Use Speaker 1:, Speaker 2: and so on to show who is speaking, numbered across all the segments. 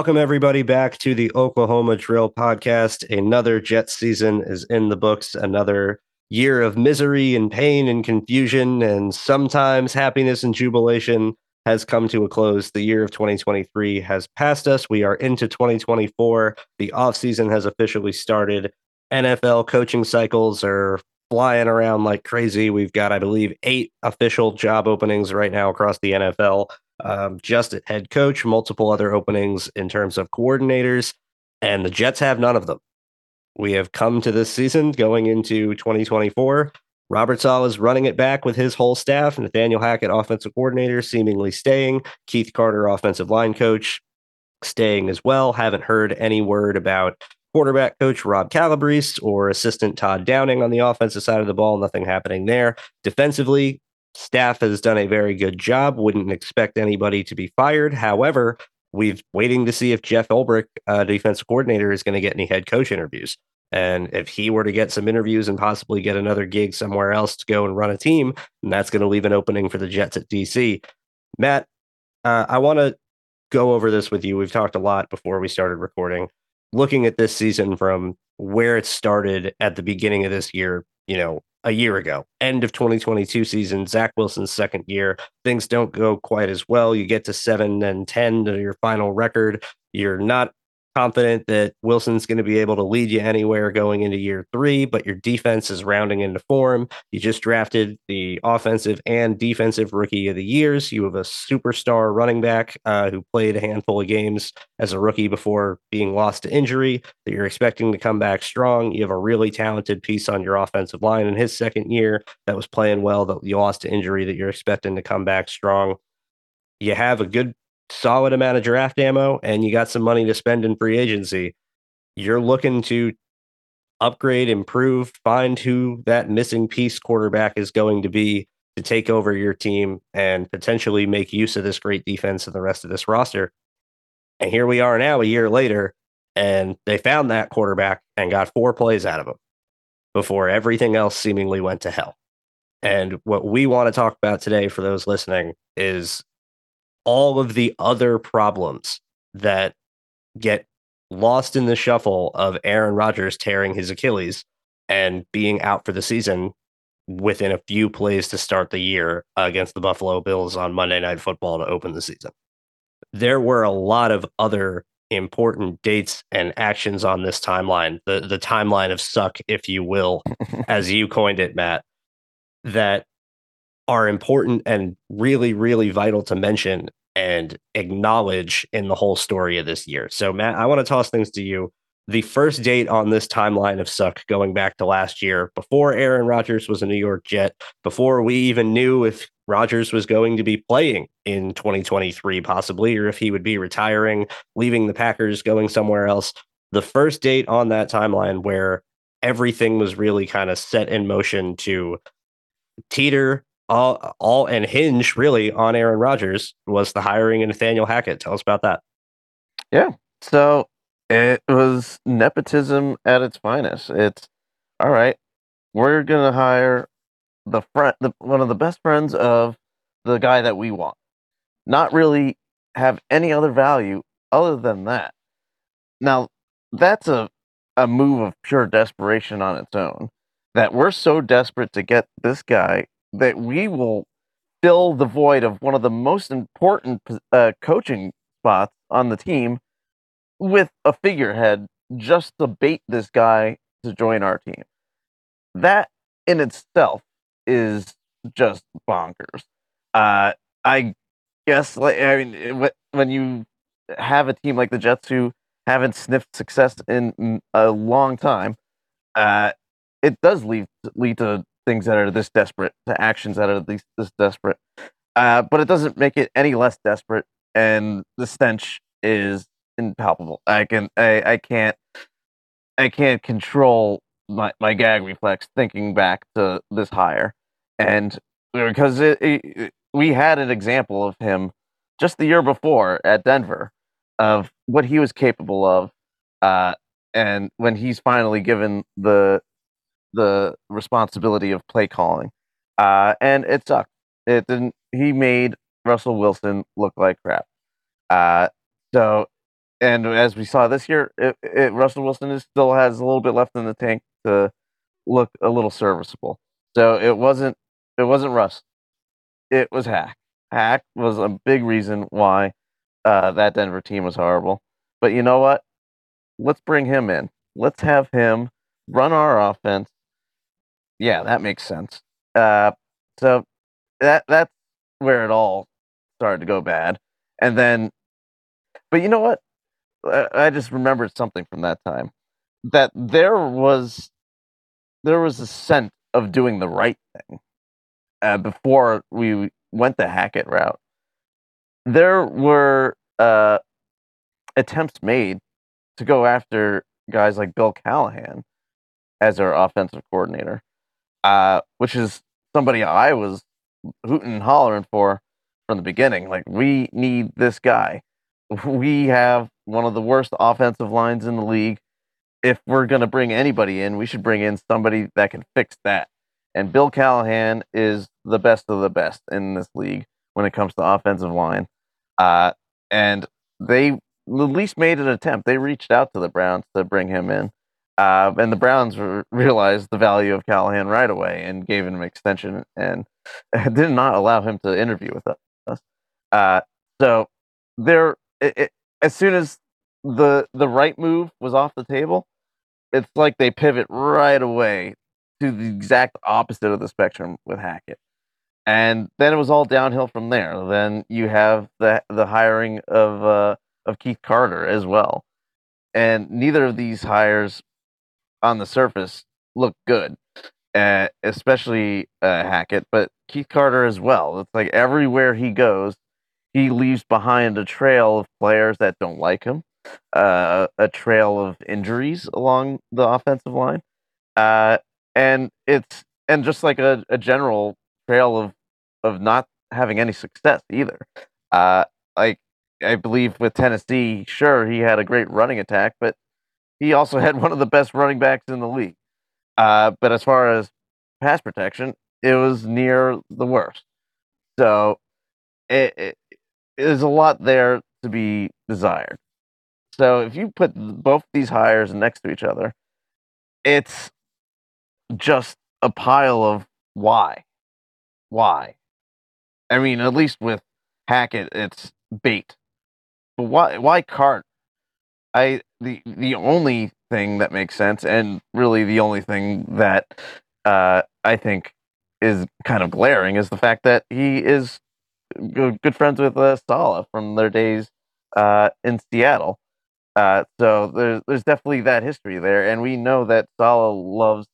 Speaker 1: Welcome, everybody, back to the Oklahoma Drill Podcast. Another Jets season is in the books. Another year of misery and pain and confusion, and sometimes happiness and jubilation has come to a close. The year of 2023 has passed us. We are into 2024. The offseason has officially started. NFL coaching cycles are flying around like crazy. We've got, I believe, eight official job openings right now across the NFL um, just at head coach, multiple other openings in terms of coordinators, and the Jets have none of them. We have come to this season going into 2024. Robert Saleh is running it back with his whole staff. Nathaniel Hackett, offensive coordinator, seemingly staying. Keith Carter, offensive line coach, staying as well. Haven't heard any word about quarterback coach Rob Calabrese or assistant Todd Downing on the offensive side of the ball. Nothing happening there. Defensively, staff has done a very good job. Wouldn't expect anybody to be fired. However, we're waiting to see if Jeff Ulbrich, uh, defensive coordinator, is going to get any head coach interviews. And if he were to get some interviews and possibly get another gig somewhere else to go and run a team, that's going to leave an opening for the Jets at DC. Matt, uh, I want to go over this with you. We've talked a lot before we started recording. Looking at this season from where it started at the beginning of this year, you know, a year ago, end of 2022 season, Zach Wilson's second year. Things don't go quite as well. You get to seven and 10 to your final record. You're not confident that Wilson's going to be able to lead you anywhere going into year three, but your defense is rounding into form. You just drafted the offensive and defensive rookie of the years. You have a superstar running back uh, who played a handful of games as a rookie before being lost to injury that you're expecting to come back strong. You have a really talented piece on your offensive line in his second year that was playing well that you lost to injury that you're expecting to come back strong. You have a good solid amount of draft ammo and you got some money to spend in free agency, you're looking to upgrade, improve, find who that missing piece quarterback is going to be to take over your team and potentially make use of this great defense and the rest of this roster. And here we are now, a year later, and they found that quarterback and got four plays out of him before everything else seemingly went to hell. And what we want to talk about today for those listening is all of the other problems that get lost in the shuffle of Aaron Rodgers tearing his Achilles and being out for the season within a few plays to start the year against the Buffalo Bills on Monday Night Football to open the season. There were a lot of other important dates and actions on this timeline, the the timeline of suck, if you will, as you coined it, Matt, that are important and really, really vital to mention and acknowledge in the whole story of this year. So, Matt, I want to toss things to you. The first date on this timeline of suck going back to last year, before Aaron Rodgers was a New York Jet, before we even knew if Rodgers was going to be playing in 2023, possibly, or if he would be retiring, leaving the Packers, going somewhere else. The first date on that timeline where everything was really kind of set in motion to teeter all all and hinge really on Aaron Rodgers was the hiring of Nathaniel Hackett. Tell us about that.
Speaker 2: Yeah. So it was nepotism at its finest. It's all right. We're gonna hire the friend, the, one of the best friends of the guy that we want. Not really have any other value other than that. Now, that's a a move of pure desperation on its own. That we're so desperate to get this guy that we will fill the void of one of the most important uh, coaching spots on the team with a figurehead just to bait this guy to join our team. That in itself is just bonkers. Uh, I guess, like, I mean, when you have a team like the Jets who haven't sniffed success in a long time, uh, it does lead lead to things that are this desperate, to actions that are this, this desperate. Uh, but it doesn't make it any less desperate, and the stench is impalpable. I can, I, I can't, I can't control my, my gag reflex thinking back to this hire, and because it, it, we had an example of him just the year before at Denver of what he was capable of, uh, and when he's finally given the the responsibility of play calling, uh, and it sucked. It didn't. He made Russell Wilson look like crap. Uh, so and as we saw this year, it, it, Russell Wilson is, still has a little bit left in the tank to look a little serviceable. So it wasn't it wasn't Russ. It was Hack. Hack was a big reason why uh, that Denver team was horrible. But you know what? Let's bring him in. Let's have him run our offense. Yeah, that makes sense. Uh, so that that's where it all started to go bad. And then, but you know what? I just remembered something from that time that there was there was a sense of doing the right thing uh, before we went the Hackett route. There were uh, attempts made to go after guys like Bill Callahan as our offensive coordinator, uh, which is somebody I was hooting and hollering for from the beginning. Like, we need this guy. We have one of the worst offensive lines in the league. If we're going to bring anybody in, we should bring in somebody that can fix that. And Bill Callahan is the best of the best in this league when it comes to offensive line. Uh, and they at least made an attempt. They reached out to the Browns to bring him in. Uh, and the Browns realized the value of Callahan right away and gave him an extension and did not allow him to interview with us. Uh, so there, it, it, as soon as the the right move was off the table, it's like they pivot right away to the exact opposite of the spectrum with Hackett. And then it was all downhill from there. Then you have the the hiring of uh, of Keith Carter as well. And neither of these hires on the surface look good, uh, especially uh, Hackett, but Keith Carter as well. It's like everywhere he goes, he leaves behind a trail of players that don't like him, uh, a trail of injuries along the offensive line, uh, and it's and just like a, a general trail of of not having any success either. Uh, like I believe with Tennessee, sure he had a great running attack, but he also had one of the best running backs in the league. Uh, but as far as pass protection, it was near the worst. So it, it is a lot there to be desired. So if you put both these hires next to each other, it's just a pile of why, why. I mean, at least with Hackett, it's bait. But why? Why Cart? I the the only thing that makes sense, and really the only thing that uh, I think is kind of glaring, is the fact that he is good, good friends with uh, Saleh from their days uh, in Seattle. Uh, so there's there's definitely that history there, and we know that Saleh loves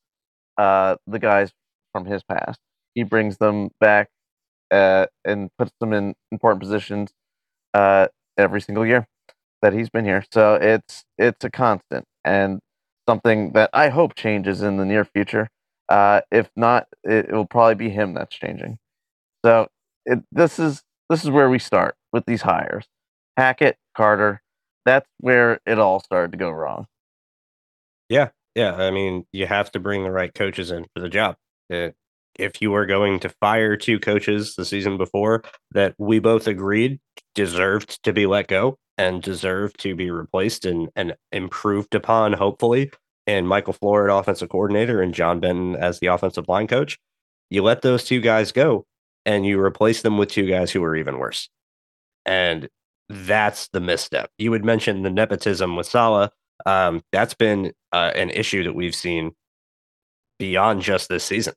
Speaker 2: uh, the guys from his past. He brings them back uh, and puts them in important positions uh, every single year that he's been here. So it's it's a constant and something that I hope changes in the near future. Uh, if not, it, it, will probably be him that's changing. So it, this is this is where we start with these hires. Hackett, Carter. That's where it all started to go wrong.
Speaker 1: Yeah, yeah. I mean, you have to bring the right coaches in for the job. It, if you were going to fire two coaches the season before that we both agreed deserved to be let go and deserved to be replaced and, and improved upon, hopefully, and Mike LaFleur, offensive coordinator, and John Benton as the offensive line coach, you let those two guys go and you replace them with two guys who are even worse. And that's the misstep. You would mention the nepotism with Saleh. Um, that's been uh, an issue that we've seen beyond just this season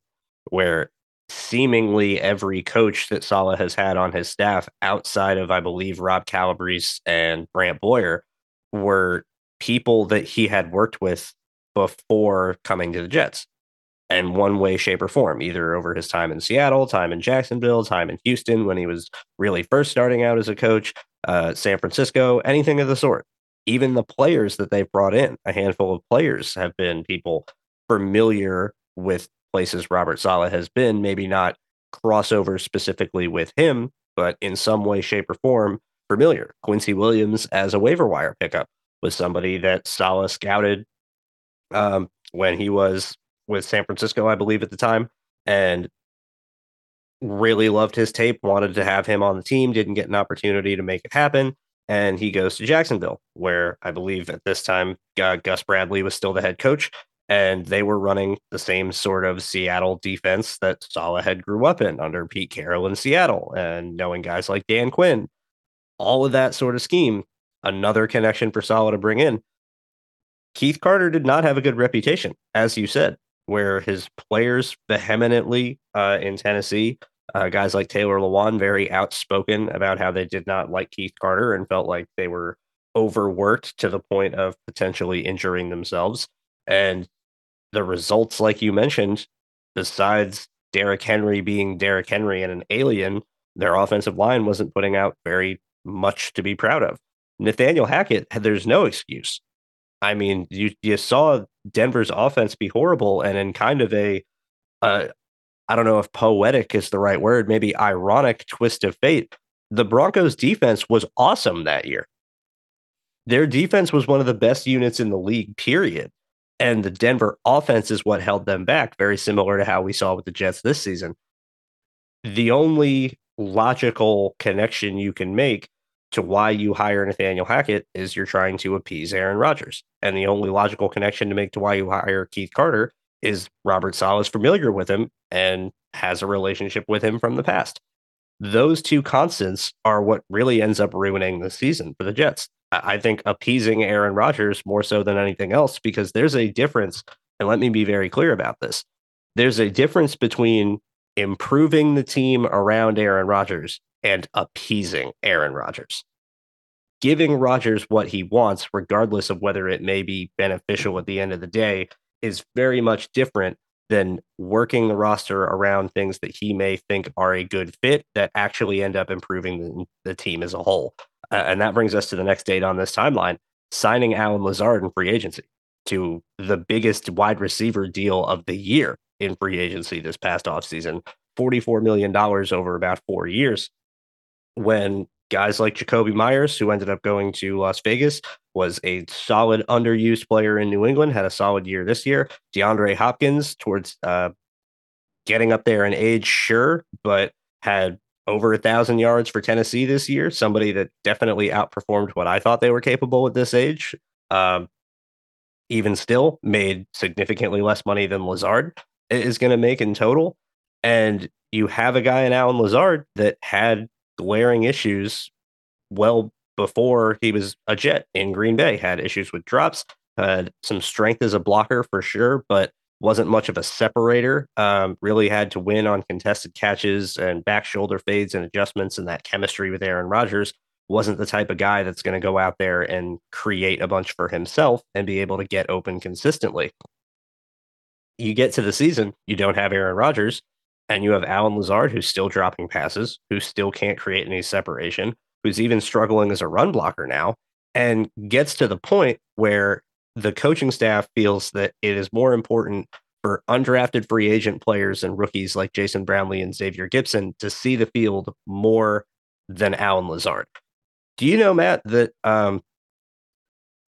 Speaker 1: where seemingly every coach that Saleh has had on his staff outside of, I believe, Rob Calabrese and Brant Boyer were people that he had worked with before coming to the Jets in one way, shape, or form, either over his time in Seattle, time in Jacksonville, time in Houston when he was really first starting out as a coach, uh, San Francisco, anything of the sort. Even the players that they've brought in, a handful of players have been people familiar with places Robert Saleh has been, maybe not crossover specifically with him, but in some way, shape, or form familiar. Quincy Williams as a waiver wire pickup was somebody that Saleh scouted um, when he was with San Francisco, I believe, at the time, and really loved his tape, wanted to have him on the team, didn't get an opportunity to make it happen. and he goes to Jacksonville, where I believe at this time uh, Gus Bradley was still the head coach, and they were running the same sort of Seattle defense that Saleh had grew up in under Pete Carroll in Seattle, and knowing guys like Dan Quinn, all of that sort of scheme. Another connection for Saleh to bring in. Keith Carter did not have a good reputation, as you said, where his players vehemently uh, in Tennessee uh, guys like Taylor Lewan, very outspoken about how they did not like Keith Carter and felt like they were overworked to the point of potentially injuring themselves. And the results, like you mentioned, besides Derrick Henry being Derrick Henry and an alien, their offensive line wasn't putting out very much to be proud of. Nathaniel Hackett, there's no excuse. I mean, you you saw Denver's offense be horrible, and in kind of a uh, I don't know if poetic is the right word, maybe ironic twist of fate. The Broncos defense was awesome that year. Their defense was one of the best units in the league, period. And the Denver offense is what held them back, very similar to how we saw with the Jets this season. The only logical connection you can make to why you hire Nathaniel Hackett is you're trying to appease Aaron Rodgers. And the only logical connection to make to why you hire Keith Carter is Robert Saleh is familiar with him and has a relationship with him from the past. Those two constants are what really ends up ruining the season for the Jets. I think appeasing Aaron Rodgers more so than anything else, because there's a difference. And let me be very clear about this there's a difference between improving the team around Aaron Rodgers and appeasing Aaron Rodgers. Giving Rodgers what he wants, regardless of whether it may be beneficial at the end of the day, is very much different than working the roster around things that he may think are a good fit that actually end up improving the, the team as a whole. Uh, and that brings us to the next date on this timeline signing Allen Lazard in free agency to the biggest wide receiver deal of the year in free agency this past offseason $44 million over about four years. When guys like Jakobi Meyers, who ended up going to Las Vegas, was a solid underused player in New England, had a solid year this year. DeAndre Hopkins, towards uh, getting up there in age, sure, but had over a thousand yards for Tennessee this year. Somebody that definitely outperformed what I thought they were capable at this age. Um, even still, made significantly less money than Lazard is going to make in total. And you have a guy in Allen Lazard that had glaring issues well before he was a Jet in Green Bay. Had issues with drops, had some strength as a blocker for sure, but wasn't much of a separator. Um, really had to win on contested catches and back shoulder fades and adjustments, and that chemistry with Aaron Rodgers wasn't the type of guy that's going to go out there and create a bunch for himself and be able to get open consistently. You get to the season, you don't have Aaron Rodgers, and you have Allen Lazard, who's still dropping passes, who still can't create any separation, who's even struggling as a run blocker now, and gets to the point where the coaching staff feels that it is more important for undrafted free agent players and rookies like Jason Brownlee and Xavier Gipson to see the field more than Allen Lazard. Do you know, Matt, that um,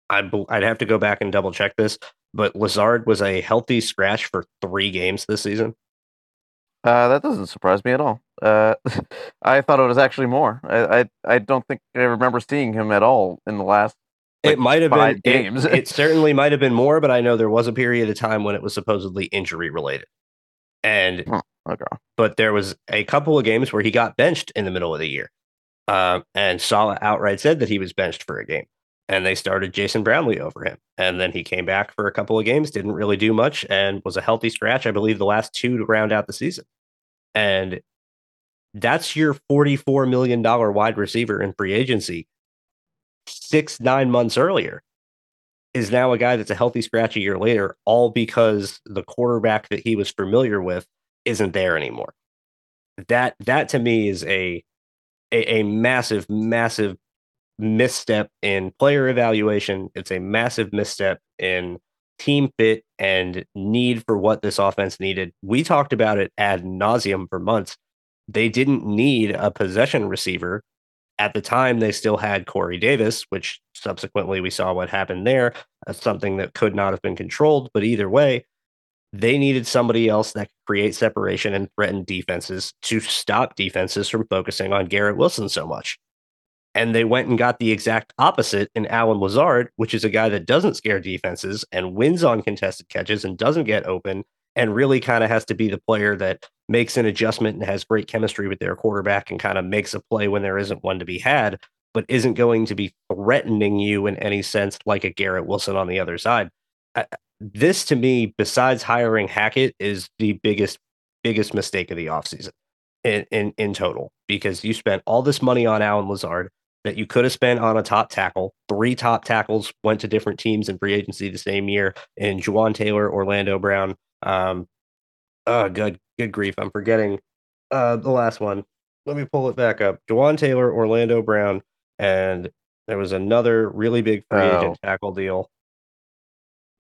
Speaker 1: I'd, I'd have to go back and double check this, but Lazard was a healthy scratch for three games this season?
Speaker 2: Uh, that doesn't surprise me at all. Uh, I thought it was actually more. I, I, I don't think I remember seeing him at all in the last.
Speaker 1: Like, it might have been games. It, it certainly might have been more, but I know there was a period of time when it was supposedly injury related, and
Speaker 2: hmm, okay.
Speaker 1: But there was a couple of games where he got benched in the middle of the year, um, and Saleh outright said that he was benched for a game and they started Jason Brownlee over him. And then he came back for a couple of games, didn't really do much, and was a healthy scratch, I believe, the last two to round out the season. And that's your $44 million wide receiver in free agency six, nine months earlier is now a guy that's a healthy scratch a year later, all because the quarterback that he was familiar with isn't there anymore. That that to me is a a, a massive, massive misstep in player evaluation. It's a massive misstep in team fit and need for what this offense needed. We talked about it ad nauseum for months. They didn't need a possession receiver. At the time, they still had Corey Davis, which subsequently we saw what happened there. Something that could not have been controlled. But either way, they needed somebody else that could create separation and threaten defenses to stop defenses from focusing on Garrett Wilson so much And they went and got the exact opposite in Allen Lazard, which is a guy that doesn't scare defenses and wins on contested catches and doesn't get open and really kind of has to be the player that makes an adjustment and has great chemistry with their quarterback and kind of makes a play when there isn't one to be had, but isn't going to be threatening you in any sense like a Garrett Wilson on the other side. this to me, besides hiring Hackett, is the biggest biggest mistake of the offseason in, in in total because you spent all this money on Allen Lazard that you could have spent on a top tackle. Three top tackles went to different teams in free agency the same year in Jawaan Taylor, Orlando Brown. Um, oh, good, good grief. I'm forgetting uh, the last one. Let me pull it back up. Jawaan Taylor, Orlando Brown, and there was another really big free oh. agent tackle deal.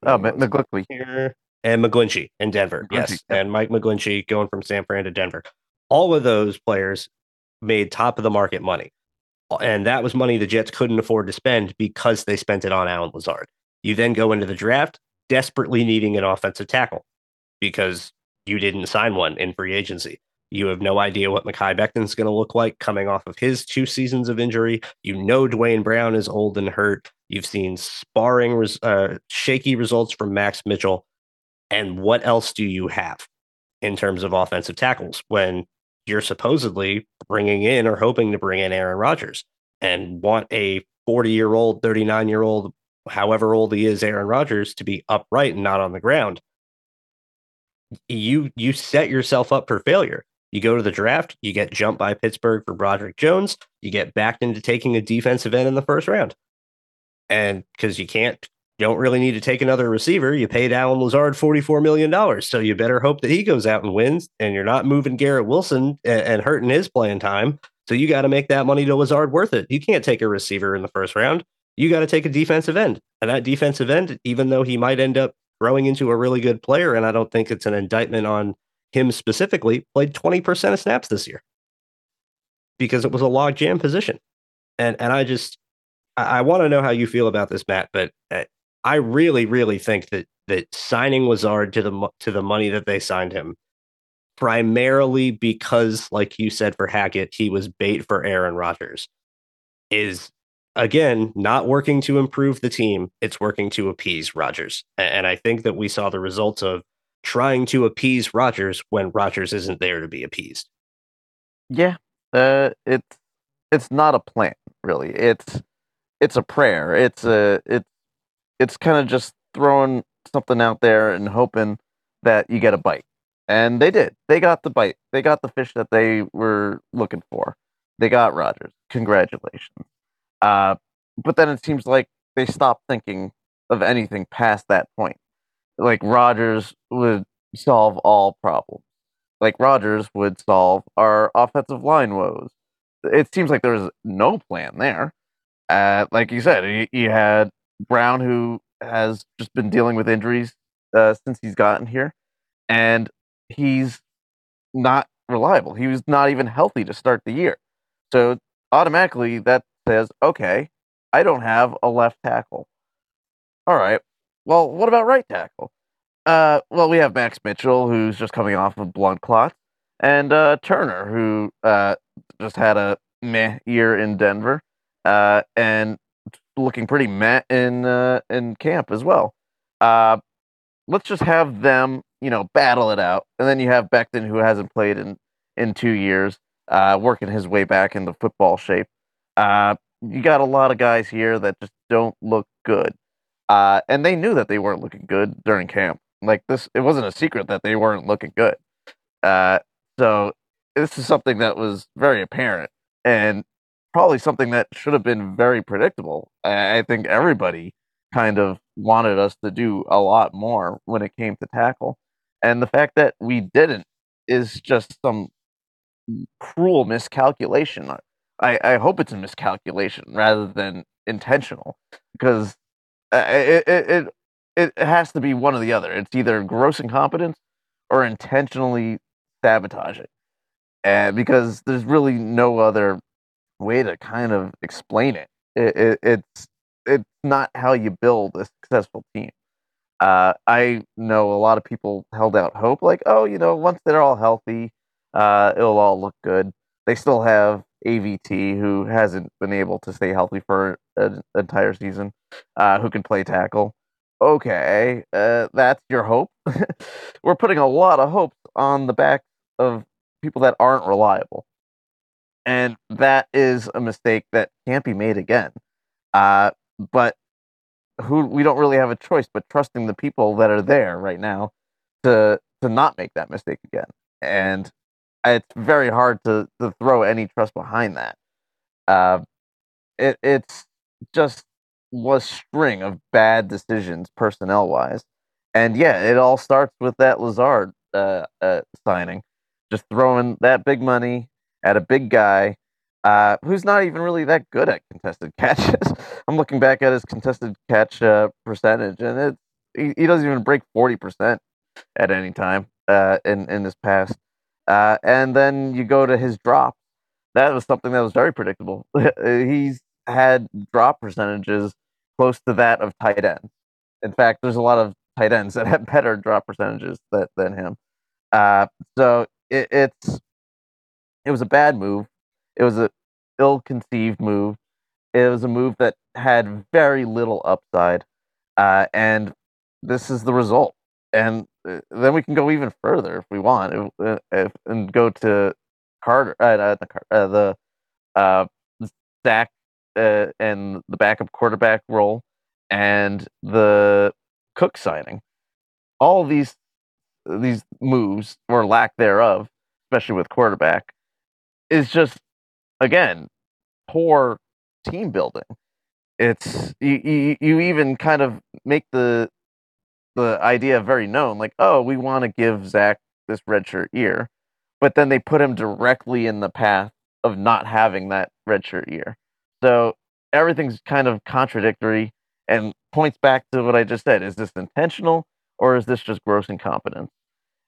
Speaker 2: Oh, McGlinchey
Speaker 1: here and McGlinchey in Denver. McGlinchey, yes, and Mike McGlinchey going from San Fran to Denver. All of those players made top of the market money and that was money the Jets couldn't afford to spend because they spent it on Allen Lazard. You then go into the draft desperately needing an offensive tackle because you didn't sign one in free agency. You have no idea what Mekhi Becton's going to look like coming off of his two seasons of injury. You know Duane Brown is old and hurt. You've seen sparring, res- uh, shaky results from Max Mitchell. And what else do you have in terms of offensive tackles when you're supposedly bringing in or hoping to bring in Aaron Rodgers and want a 40 year old, 39 year old, however old he is, Aaron Rodgers to be upright and not on the ground. You you set yourself up for failure. You go to the draft, you get jumped by Pittsburgh for Broderick Jones, you get backed into taking a defensive end in the first round. And because you can't don't really need to take another receiver. You paid Allen Lazard $44 million. So you better hope that he goes out and wins. And you're not moving Garrett Wilson and, and hurting his playing time. So you got to make that money to Lazard worth it. You can't take a receiver in the first round. You got to take a defensive end. And that defensive end, even though he might end up growing into a really good player, and I don't think it's an indictment on him specifically, played 20% of snaps this year because it was a log jam position. And and I just I, I want to know how you feel about this, Matt. But uh, I really, really think that that signing Lazard to the to the money that they signed him, primarily because, like you said for Hackett, he was bait for Aaron Rodgers, is again not working to improve the team. It's working to appease Rodgers, and I think that we saw the results of trying to appease Rodgers when Rodgers isn't there to be appeased.
Speaker 2: Yeah, uh, it's it's not a plan really. It's it's a prayer. It's a it's it's kind of just throwing something out there and hoping that you get a bite. And they did. They got the bite. They got the fish that they were looking for. They got Rodgers. Congratulations. Uh, but then it seems like they stopped thinking of anything past that point. Like Rodgers would solve all problems. Like Rodgers would solve our offensive line woes. It seems like there was no plan there. Uh, like you said, you, you had Brown, who has just been dealing with injuries uh, since he's gotten here, and he's not reliable. He was not even healthy to start the year. So automatically that says, okay, I don't have a left tackle. All right. Well, what about right tackle? Uh, well, we have Max Mitchell, who's just coming off of blood clots, and uh, Turner, who uh, just had a meh year in Denver. Uh, and looking pretty met in uh, in camp as well. Uh, let's just have them, you know, battle it out, and then you have Becton, who hasn't played in in two years, uh, working his way back into football shape. Uh, you got a lot of guys here that just don't look good, uh, and they knew that they weren't looking good during camp. Like this, it wasn't a secret that they weren't looking good. Uh, so this is something that was very apparent, and probably something that should have been very predictable. I think everybody kind of wanted us to do a lot more when it came to tackle. And the fact that we didn't is just some cruel miscalculation. I, I hope it's a miscalculation rather than intentional because it, it, it, it has to be one or the other. It's either gross incompetence or intentionally sabotaging. Uh, because there's really no other way to kind of explain it. it, it it's it's not how you build a successful team. Uh, I know a lot of people held out hope, like, oh, you know, once they're all healthy, uh, it'll all look good. They still have AVT, who hasn't been able to stay healthy for an entire season, uh, who can play tackle. Okay, uh, that's your hope. We're putting a lot of hopes on the back of people that aren't reliable. And that is a mistake that can't be made again. Uh, but who we don't really have a choice but trusting the people that are there right now to to not make that mistake again. And it's very hard to to throw any trust behind that. Uh, it it's just was string of bad decisions personnel wise, and yeah, it all starts with that Lazard uh, uh, signing, just throwing that big money at a big guy uh, who's not even really that good at contested catches. I'm looking back at his contested catch uh, percentage, and it he, he, doesn't even break forty percent at any time uh, in in his past. Uh, and then you go to his drop. That was something that was very predictable. He's had drop percentages close to that of tight ends. In fact, there's a lot of tight ends that have better drop percentages that, than him. Uh, so it, it's it was a bad move. It was a ill-conceived move. It was a move that had very little upside, uh, and this is the result. And uh, then we can go even further if we want, if, uh, if, and go to Carter, uh, uh, the uh, Zach and the backup quarterback role, and the Cook signing. All these these moves or lack thereof, especially with quarterback, is just again poor team building. It's you, you, you even kind of make the the idea very known, like, oh, we want to give Zach this redshirt year, but then they put him directly in the path of not having that redshirt year. So everything's kind of contradictory and points back to what I just said. Is this intentional or is this just gross incompetence?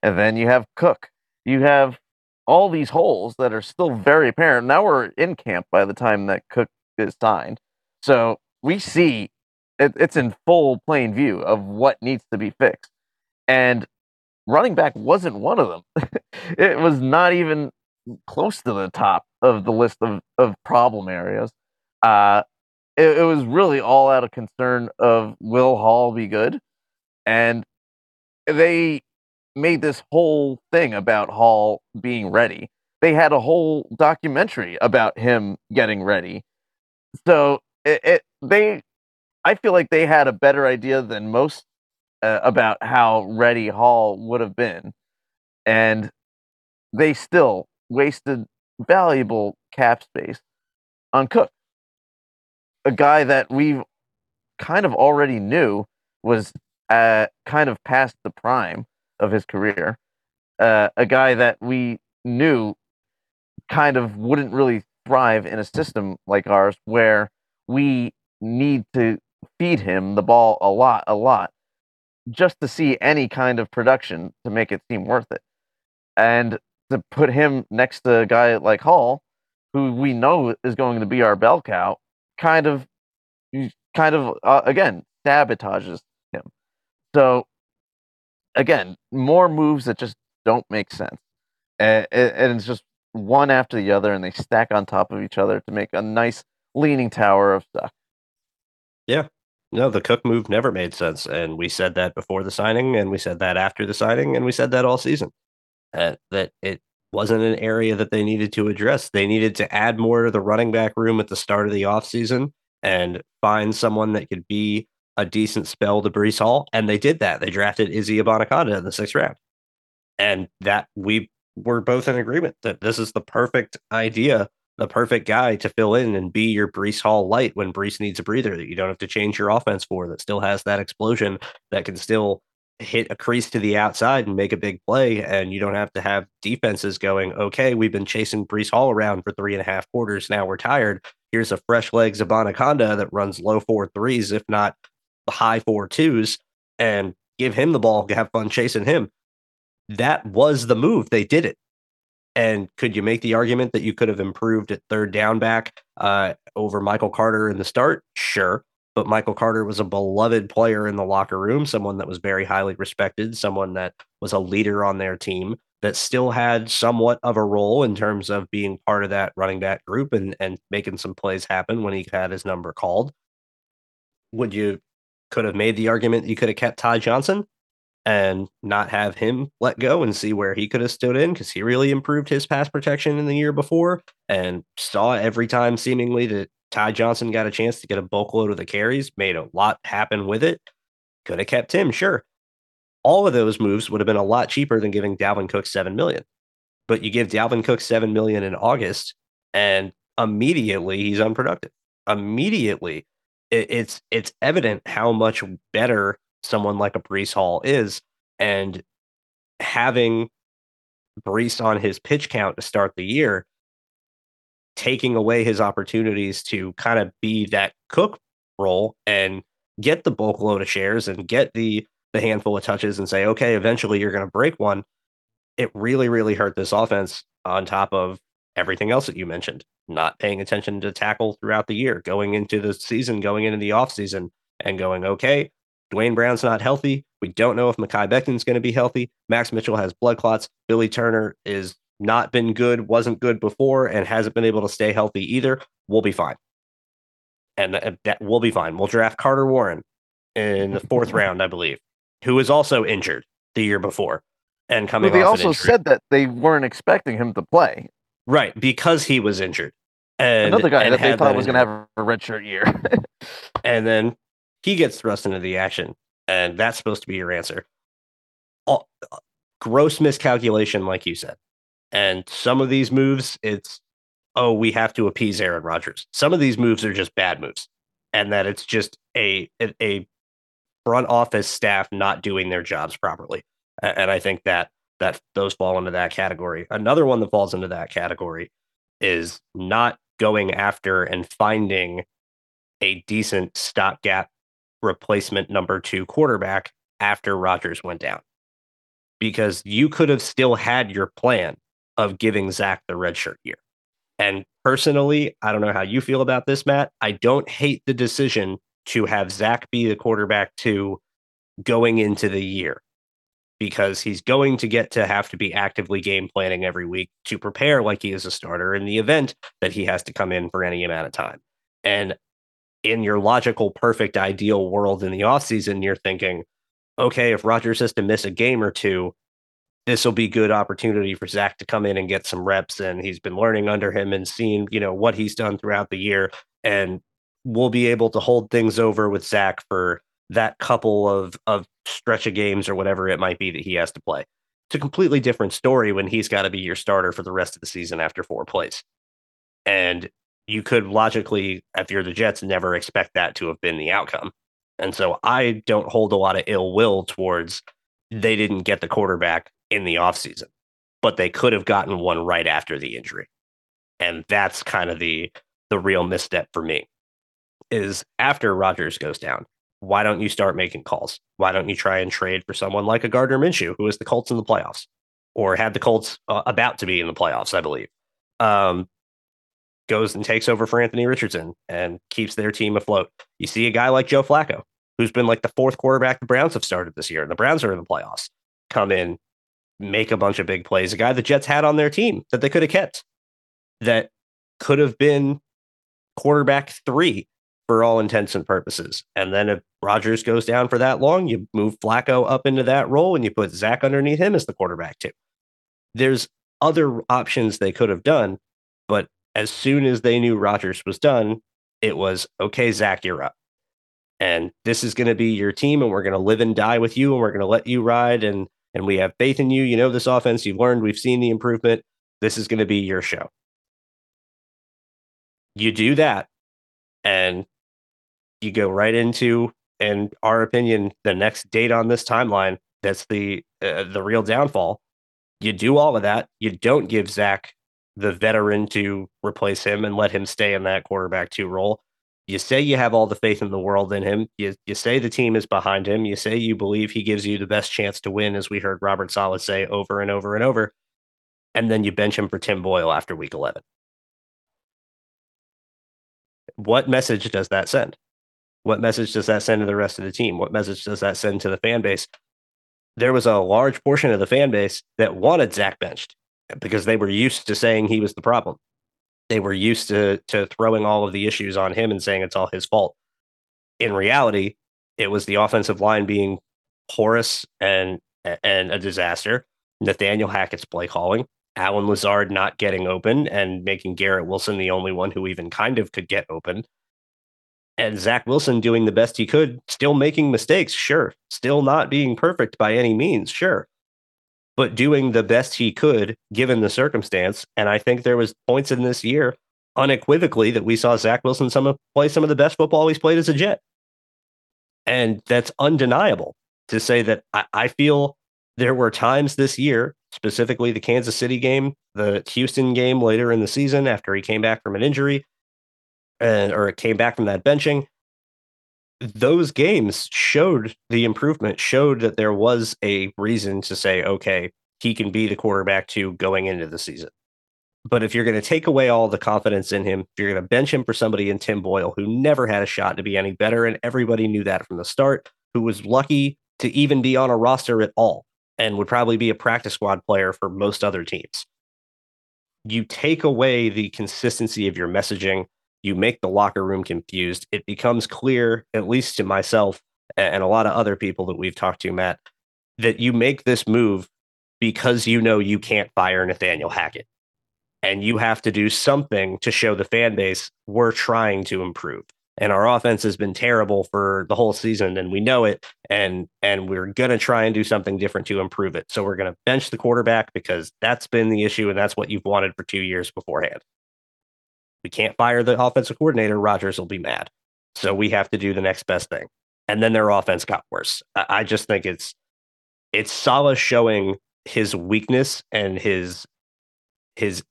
Speaker 2: And then you have Cook. You have all these holes that are still very apparent. Now we're in camp by the time that Cook is signed. So we see it, it's in full plain view of what needs to be fixed. And running back wasn't one of them. it was not even close to the top of the list of, of problem areas. Uh, it, it was really all out of concern of will Hall be good? And they made this whole thing about Hall being ready. They had a whole documentary about him getting ready. So it, it they I feel like they had a better idea than most uh, about how ready Hall would have been. And they still wasted valuable cap space on Cook a guy that we kind of already knew was uh, kind of past the prime of his career. Uh, a guy that we knew kind of wouldn't really thrive in a system like ours where we need to feed him the ball a lot, a lot, just to see any kind of production to make it seem worth it. And to put him next to a guy like Hall, who we know is going to be our bell cow, kind of kind of uh, again sabotages him. So again, more moves that just don't make sense, and, and it's just one after the other, and they stack on top of each other to make a nice leaning tower of stuff.
Speaker 1: Yeah, no, the Cook move never made sense, and we said that before the signing, and we said that after the signing, and we said that all season. Uh, that it wasn't an area that they needed to address. They needed to add more to the running back room at the start of the offseason and find someone that could be a decent spell to Breece Hall. And they did that. They drafted Izzy Abanikanda in the sixth round. And that we were both in agreement that this is the perfect idea, the perfect guy to fill in and be your Breece Hall light when Breece needs a breather that you don't have to change your offense for, that still has that explosion, that can still hit a crease to the outside and make a big play. And you don't have to have defenses going, okay, we've been chasing Breece Hall around for three and a half quarters. Now we're tired. Here's a fresh legs of that runs low four threes, if not high four twos, and give him the ball, have fun chasing him. That was the move. They did it. And could you make the argument that you could have improved at third down back uh, over Michael Carter in the start? Sure but Michael Carter was a beloved player in the locker room, someone that was very highly respected, someone that was a leader on their team. that still had somewhat of a role in terms of being part of that running back group and, and making some plays happen when he had his number called. Would you could have made the argument you could have kept Ty Johnson and not have him let go and see where he could have stood in because he really improved his pass protection in the year before and saw every time seemingly that Ty Johnson got a chance to get a bulk load of the carries, made a lot happen with it. Could have kept him, sure. All of those moves would have been a lot cheaper than giving Dalvin Cook seven million. But you give Dalvin Cook seven million in August, and immediately he's unproductive. Immediately, it, it's it's evident how much better someone like a Breece Hall is, and having Breece on his pitch count to start the year, taking away his opportunities to kind of be that Cook role and get the bulk load of shares and get the the handful of touches and say, okay, eventually you're going to break one. It really, really hurt this offense on top of everything else that you mentioned. Not paying attention to tackle throughout the year, going into the season, going into the offseason, and going, okay, Duane Brown's not healthy. We don't know if Mekhi Becton's going to be healthy. Max Mitchell has blood clots. Billy Turner is not been good, wasn't good before, and hasn't been able to stay healthy either. We'll be fine. And that, that we'll be fine. We'll draft Carter Warren in the fourth round, I believe, who was also injured the year before and coming
Speaker 2: well, they
Speaker 1: also
Speaker 2: said that they weren't expecting him to play.
Speaker 1: Right, because he was injured. And,
Speaker 2: Another guy that they thought was going to have a red shirt year.
Speaker 1: and then he gets thrust into the action, and that's supposed to be your answer. All, gross miscalculation, like you said. And some of these moves, it's oh, we have to appease Aaron Rodgers. Some of these moves are just bad moves, and that it's just a a front office staff not doing their jobs properly. And I think that that those fall into that category. Another one that falls into that category is not going after and finding a decent stopgap replacement number two quarterback after Rodgers went down. Because you could have still had your plan of giving Zach the redshirt year. And personally, I don't know how you feel about this, Matt. I don't hate the decision to have Zach be the quarterback two going into the year because he's going to get to have to be actively game planning every week to prepare like he is a starter in the event that he has to come in for any amount of time. And in your logical, perfect, ideal world in the offseason, you're thinking, okay, if Rodgers has to miss a game or two, this will be good opportunity for Zach to come in and get some reps. And he's been learning under him and seeing, you know, what he's done throughout the year. And we'll be able to hold things over with Zach for that couple of of stretch of games or whatever it might be that he has to play. It's a completely different story when he's got to be your starter for the rest of the season after four plays. And you could logically, if you're the Jets, never expect that to have been the outcome. And so I don't hold a lot of ill will towards they didn't get the quarterback in the offseason, but they could have gotten one right after the injury. And that's kind of the the real misstep for me is after Rodgers goes down, why don't you start making calls? Why don't you try and trade for someone like a Gardner Minshew, who is the Colts in the playoffs or had the Colts uh, about to be in the playoffs, I believe? Um, goes and takes over for Anthony Richardson and keeps their team afloat. You see a guy like Joe Flacco, who's been like the fourth quarterback the Browns have started this year, and the Browns are in the playoffs, come in, make a bunch of big plays. A guy the Jets had on their team that they could have kept, that could have been quarterback three for all intents and purposes. And then if Rodgers goes down for that long, you move Flacco up into that role and you put Zach underneath him as the quarterback too. There's other options they could have done, but as soon as they knew Rodgers was done, it was okay, Zach, you're up. And this is going to be your team, and we're going to live and die with you, and we're going to let you ride. And and we have faith in you. You know this offense. You've learned. We've seen the improvement. This is going to be your show. You do that, and you go right into, in our opinion, the next date on this timeline. That's the uh, the real downfall. You do all of that. You don't give Zach the veteran to replace him and let him stay in that quarterback two role. You say you have all the faith in the world in him. You you say the team is behind him. You say you believe he gives you the best chance to win, as we heard Robert Saleh say over and over and over. And then you bench him for Tim Boyle after week 11. What message does that send? What message does that send to the rest of the team? What message does that send to the fan base? there was a large portion of the fan base that wanted Zach benched because they were used to saying he was the problem. They were used to to throwing all of the issues on him and saying it's all his fault. In reality, it was the offensive line being porous and and a disaster. Nathaniel Hackett's play calling, Allen Lazard not getting open and making Garrett Wilson the only one who even kind of could get open. And Zach Wilson doing the best he could, still making mistakes, sure. Still not being perfect by any means, sure. But doing the best he could given the circumstance. And I think there was points in this year unequivocally that we saw Zach Wilson some play some of the best football he's played as a Jet. And that's undeniable to say that I, I feel there were times this year, specifically the Kansas City game, the Houston game later in the season after he came back from an injury, and or it came back from that benching. Those games showed the improvement, showed that there was a reason to say, okay, he can be the quarterback to going into the season. But if you're going to take away all the confidence in him, if you're going to bench him for somebody in Tim Boyle who never had a shot to be any better, and everybody knew that from the start, who was lucky to even be on a roster at all and would probably be a practice squad player for most other teams. You take away the consistency of your messaging, you make the locker room confused. It becomes clear, at least to myself and a lot of other people that we've talked to, Matt, that you make this move because you know you can't fire Nathaniel Hackett. And you have to do something to show the fan base we're trying to improve. And our offense has been terrible for the whole season and we know it and and we're to try and do something different to improve it. So we're to bench the quarterback because that's been the issue and that's what you've wanted for 2 years beforehand we can't fire the offensive coordinator. Rodgers will be mad. So we have to do the next best thing. And then their offense got worse. I, I just think it's it's Saleh showing his weakness and his his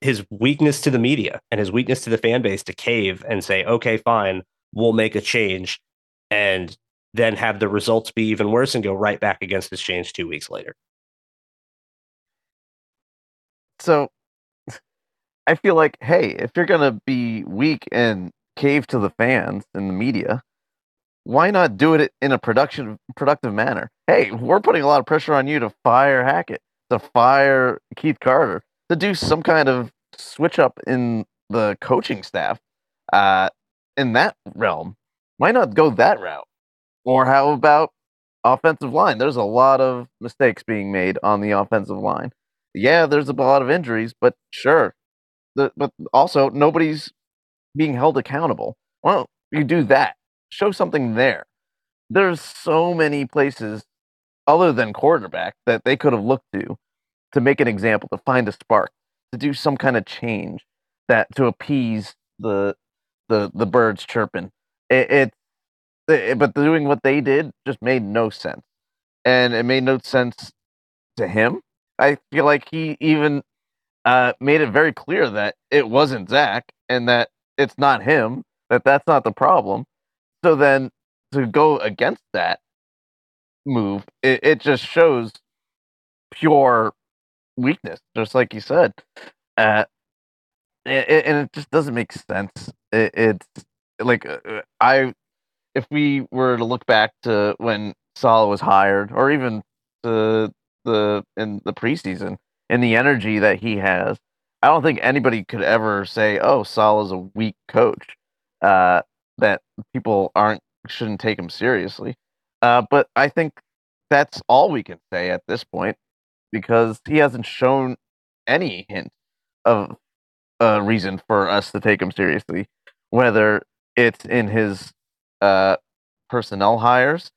Speaker 1: his weakness to the media and his weakness to the fan base to cave and say, okay, fine, we'll make a change, and then have the results be even worse and go right back against this change two weeks later.
Speaker 2: So I feel like, hey, if you're to be weak and cave to the fans and the media, why not do it in a production productive manner? Hey, we're putting a lot of pressure on you to fire Hackett, to fire Keith Carter to do some kind of switch up in the coaching staff uh, in that realm. Why not go that route? Or how about offensive line? There's a lot of mistakes being made on the offensive line. Yeah, there's a lot of injuries, but sure. The, but also, nobody's being held accountable. Well, you do that. Show something there. There's so many places other than quarterback that they could have looked to to make an example, to find a spark, to do some kind of change that to appease the the the birds chirping. It, it, it but doing what they did just made no sense, and it made no sense to him. I feel like he even uh, made it very clear that it wasn't Zach and that it's not him. That that's not the problem. So then to go against that move, it, it just shows pure weakness, just like you said. Uh, it, and it just doesn't make sense. It, it's like uh, uh, I, if we were to look back to when Saleh was hired, or even the the in the preseason, and the energy that he has, I don't think anybody could ever say, "Oh, Saleh is a weak coach." Uh, that people aren't shouldn't take him seriously. Uh, but I think that's all we can say at this point because he hasn't shown any hint of a reason for us to take him seriously, whether it's in his uh, personnel hires,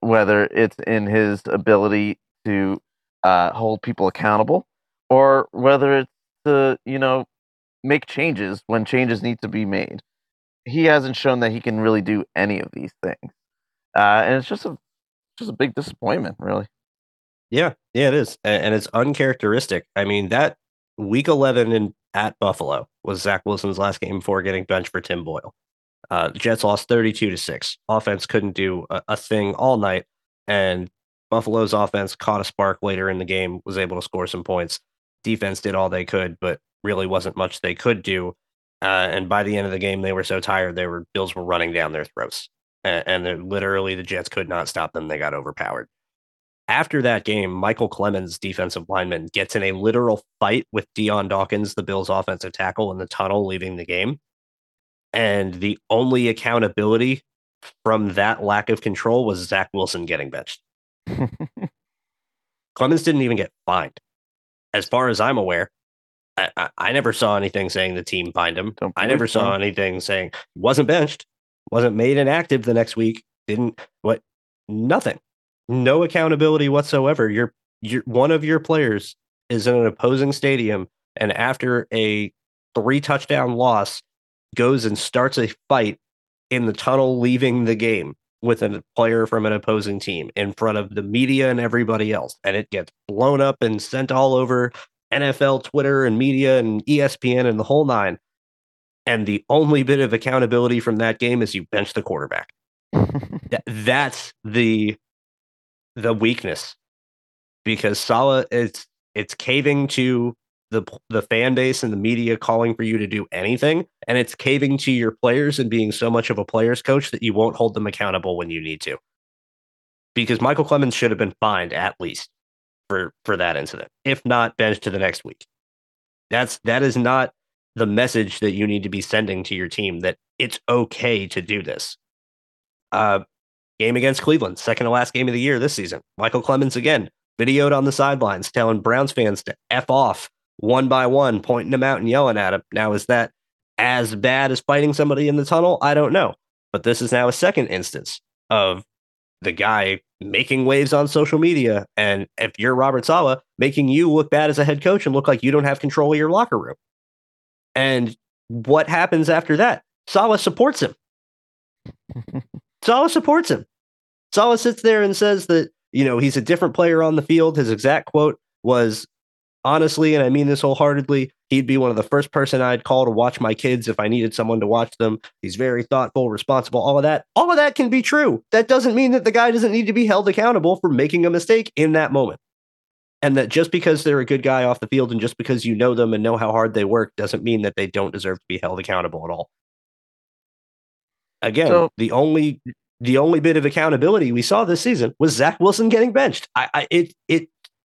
Speaker 2: whether it's in his ability to uh, hold people accountable, or whether it's to you know make changes when changes need to be made. He hasn't shown that he can really do any of these things, uh, and it's just a just a big disappointment, really.
Speaker 1: Yeah, yeah, it is, and it's uncharacteristic. I mean, that week eleven in at Buffalo was Zach Wilson's last game before getting benched for Tim Boyle. Uh, Jets lost thirty-two to six. Offense couldn't do a, a thing all night, and Buffalo's offense caught a spark later in the game, was able to score some points. Defense did all they could, but really wasn't much they could do. Uh, and by the end of the game, they were so tired, they were Bills were running down their throats, and, and literally the Jets could not stop them. They got overpowered. After that game, Micheal Clemons, defensive lineman, gets in a literal fight with Dion Dawkins, the Bills' offensive tackle, in the tunnel leaving the game. And the only accountability from that lack of control was Zach Wilson getting benched. Clemons didn't even get fined. As far as I'm aware, I, I, I never saw anything saying the team fined him. I never saw anything saying wasn't benched, wasn't made inactive the next week, didn't what nothing. No accountability whatsoever. You're you're one of your players is in an opposing stadium and after a three touchdown loss goes and starts a fight in the tunnel leaving the game with a player from an opposing team in front of the media and everybody else and it gets blown up and sent all over NFL Twitter and media and ESPN and the whole nine. And the only bit of accountability from that game is you bench the quarterback. That's the the weakness. Because Saleh is it's caving to the the fan base and the media calling for you to do anything and it's caving to your players and being so much of a players coach that you won't hold them accountable when you need to. Because Micheal Clemons should have been fined at least for for that incident if not benched to the next week. That's that is not the message that you need to be sending to your team that it's okay to do this. Uh game against Cleveland, second to last game of the year this season. Micheal Clemons again videoed on the sidelines telling Browns fans to F off one by one, pointing them out and yelling at him. Now, is that as bad as fighting somebody in the tunnel? I don't know. But this is now a second instance of the guy making waves on social media. And if you're Robert Saleh, making you look bad as a head coach and look like you don't have control of your locker room. And what happens after that? Saleh supports him. Saleh supports him. Saleh sits there and says that, you know, he's a different player on the field. His exact quote was, honestly, and I mean this wholeheartedly, he'd be one of the first person I'd call to watch my kids if I needed someone to watch them. He's very thoughtful, responsible, all of that. All of that can be true. That doesn't mean that the guy doesn't need to be held accountable for making a mistake in that moment. And that just because they're a good guy off the field and just because you know them and know how hard they work doesn't mean that they don't deserve to be held accountable at all. Again,
Speaker 2: So-
Speaker 1: the only the only bit of accountability we saw this season was Zach Wilson getting benched. I, I it it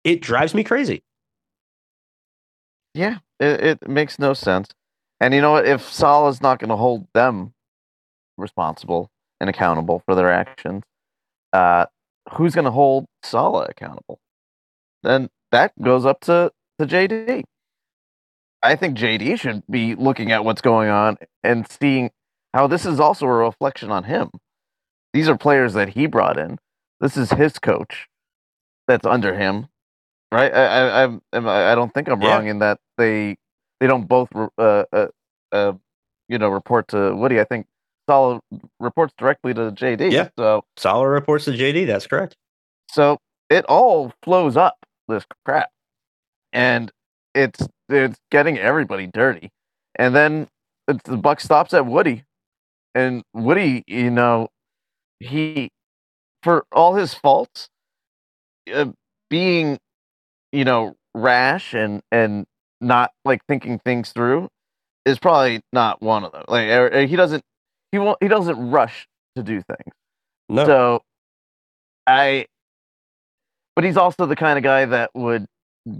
Speaker 1: it drives me crazy.
Speaker 2: Yeah, it, it makes no sense. And you know what? If Saleh's not going to hold them responsible and accountable for their actions, uh, who's going to hold Saleh accountable? Then that goes up to, to JD. I think JD should be looking at what's going on and seeing how this is also a reflection on him. These are players that he brought in. This is his coach that's under him right? I I I'm- I I don't think I'm
Speaker 1: Yeah.
Speaker 2: wrong in that they they don't both uh, uh uh you know report to Woody. I think Saleh reports directly to JD.
Speaker 1: Yeah.
Speaker 2: So
Speaker 1: Saleh reports to JD. That's correct.
Speaker 2: so it all flows up this crap, and it's it's getting everybody dirty, and then it's, the buck stops at Woody, and Woody, you know, he for all his faults, uh, being you know rash and and not like thinking things through is probably not one of them. Like or- or he doesn't he won't he doesn't rush to do things.
Speaker 1: No,
Speaker 2: So I but he's also the kind of guy that would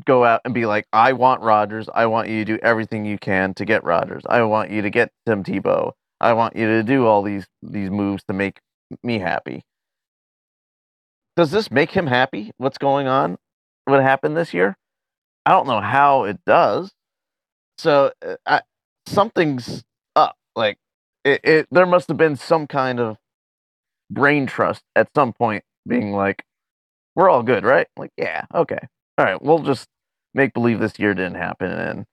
Speaker 2: go out and be like, I want Rodgers. I want you to do everything you can to get Rodgers. I want you to get Tim Tebow. I want you to do all these these moves to make me happy. Does this make him happy? What's going on? What happened this year? I don't know how it does. So uh, I, something's up. Like it, it, there must have been some kind of brain trust at some point, being like, "We're all good, right?" Like, yeah, okay, all right. We'll just make believe this year didn't happen, and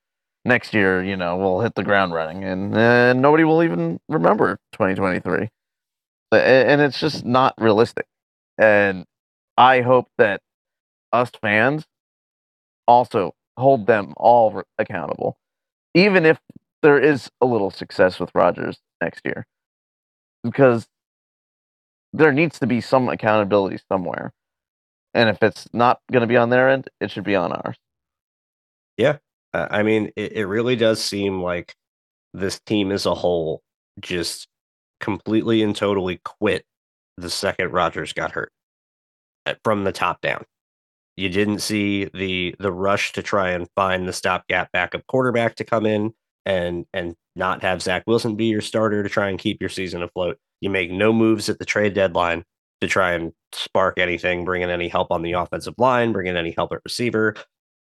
Speaker 2: next year, you know, we'll hit the ground running, and and nobody will even remember 2023. And it's just not realistic. And I hope that us fans also hold them all accountable, even if there is a little success with Rodgers next year, because there needs to be some accountability somewhere. And if it's not going to be on their end, it should be on ours.
Speaker 1: Uh, I mean, it, it really does seem like this team as a whole just completely and totally quit the second Rodgers got hurt. uh, from the top down. You didn't see the the rush to try and find the stopgap backup quarterback to come in and and not have Zach Wilson be your starter to try and keep your season afloat. You make no moves at the trade deadline to try and spark anything, bring in any help on the offensive line, bring in any help at receiver,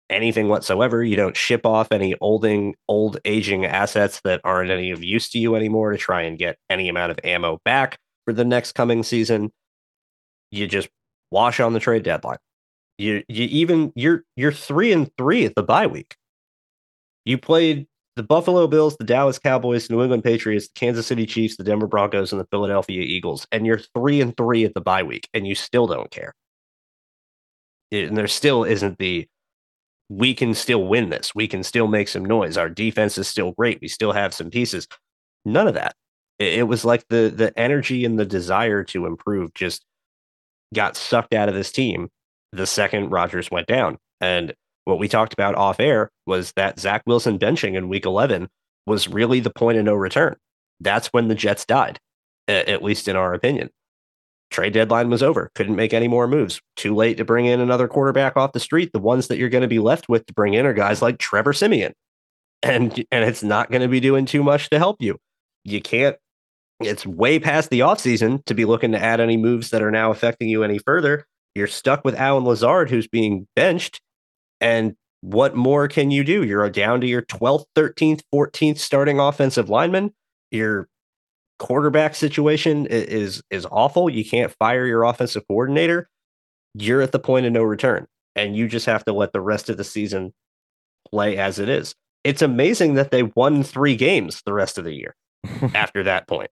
Speaker 1: anything whatsoever. You don't ship off any olding, old aging assets that aren't any of use to you anymore to try and get any amount of ammo back for the next coming season. You just wash on the trade deadline. You you even you're you're three and three at the bye week. You played the Buffalo Bills, the Dallas Cowboys, the New England Patriots, the Kansas City Chiefs, the Denver Broncos, and the Philadelphia Eagles, and you're three and three at the bye week, and you still don't care. And there still isn't the we can still win this. We can still make some noise. Our defense is still great. We still have some pieces. None of that. It, was like the the energy and the desire to improve just got sucked out of this team the second Rodgers went down. And what we talked about off air was that Zach Wilson benching in week 11 was really the point of no return. That's when the Jets died, at least in our opinion. Trade deadline was over. Couldn't make any more moves. Too late to bring in another quarterback off the street. The ones that you're going to be left with to bring in are guys like Trevor Siemian. And and it's not going to be doing too much to help you. You can't it's way past the offseason to be looking to add any moves that are now affecting you any further. You're stuck with Allen Lazard, who's being benched. And what more can you do? You're down to your 12th, 13th, 14th starting offensive lineman. Your quarterback situation is is awful. You can't fire your offensive coordinator. You're at the point of no return, and you just have to let the rest of the season play as it is. It's amazing that they won three games the rest of the year after that point.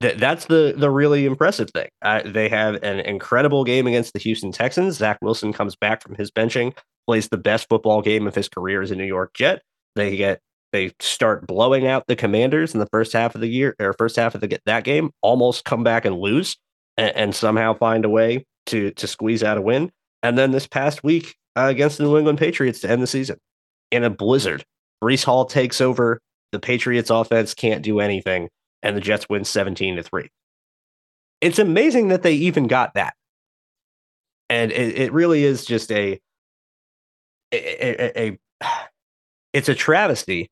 Speaker 1: Th- that's the the really impressive thing. Uh, they have an incredible game against the Houston Texans. Zach Wilson comes back from his benching plays the best football game of his career as a New York Jet. They get they start blowing out the Commanders in the first half of the year or first half of the that game, almost come back and lose, and, and somehow find a way to to squeeze out a win. And then this past week uh, against the New England Patriots to end the season in a blizzard, Breece Hall takes over. The Patriots offense can't do anything, and the Jets win seventeen to three. It's amazing that they even got that, and it, it really is just a a, a, it's a travesty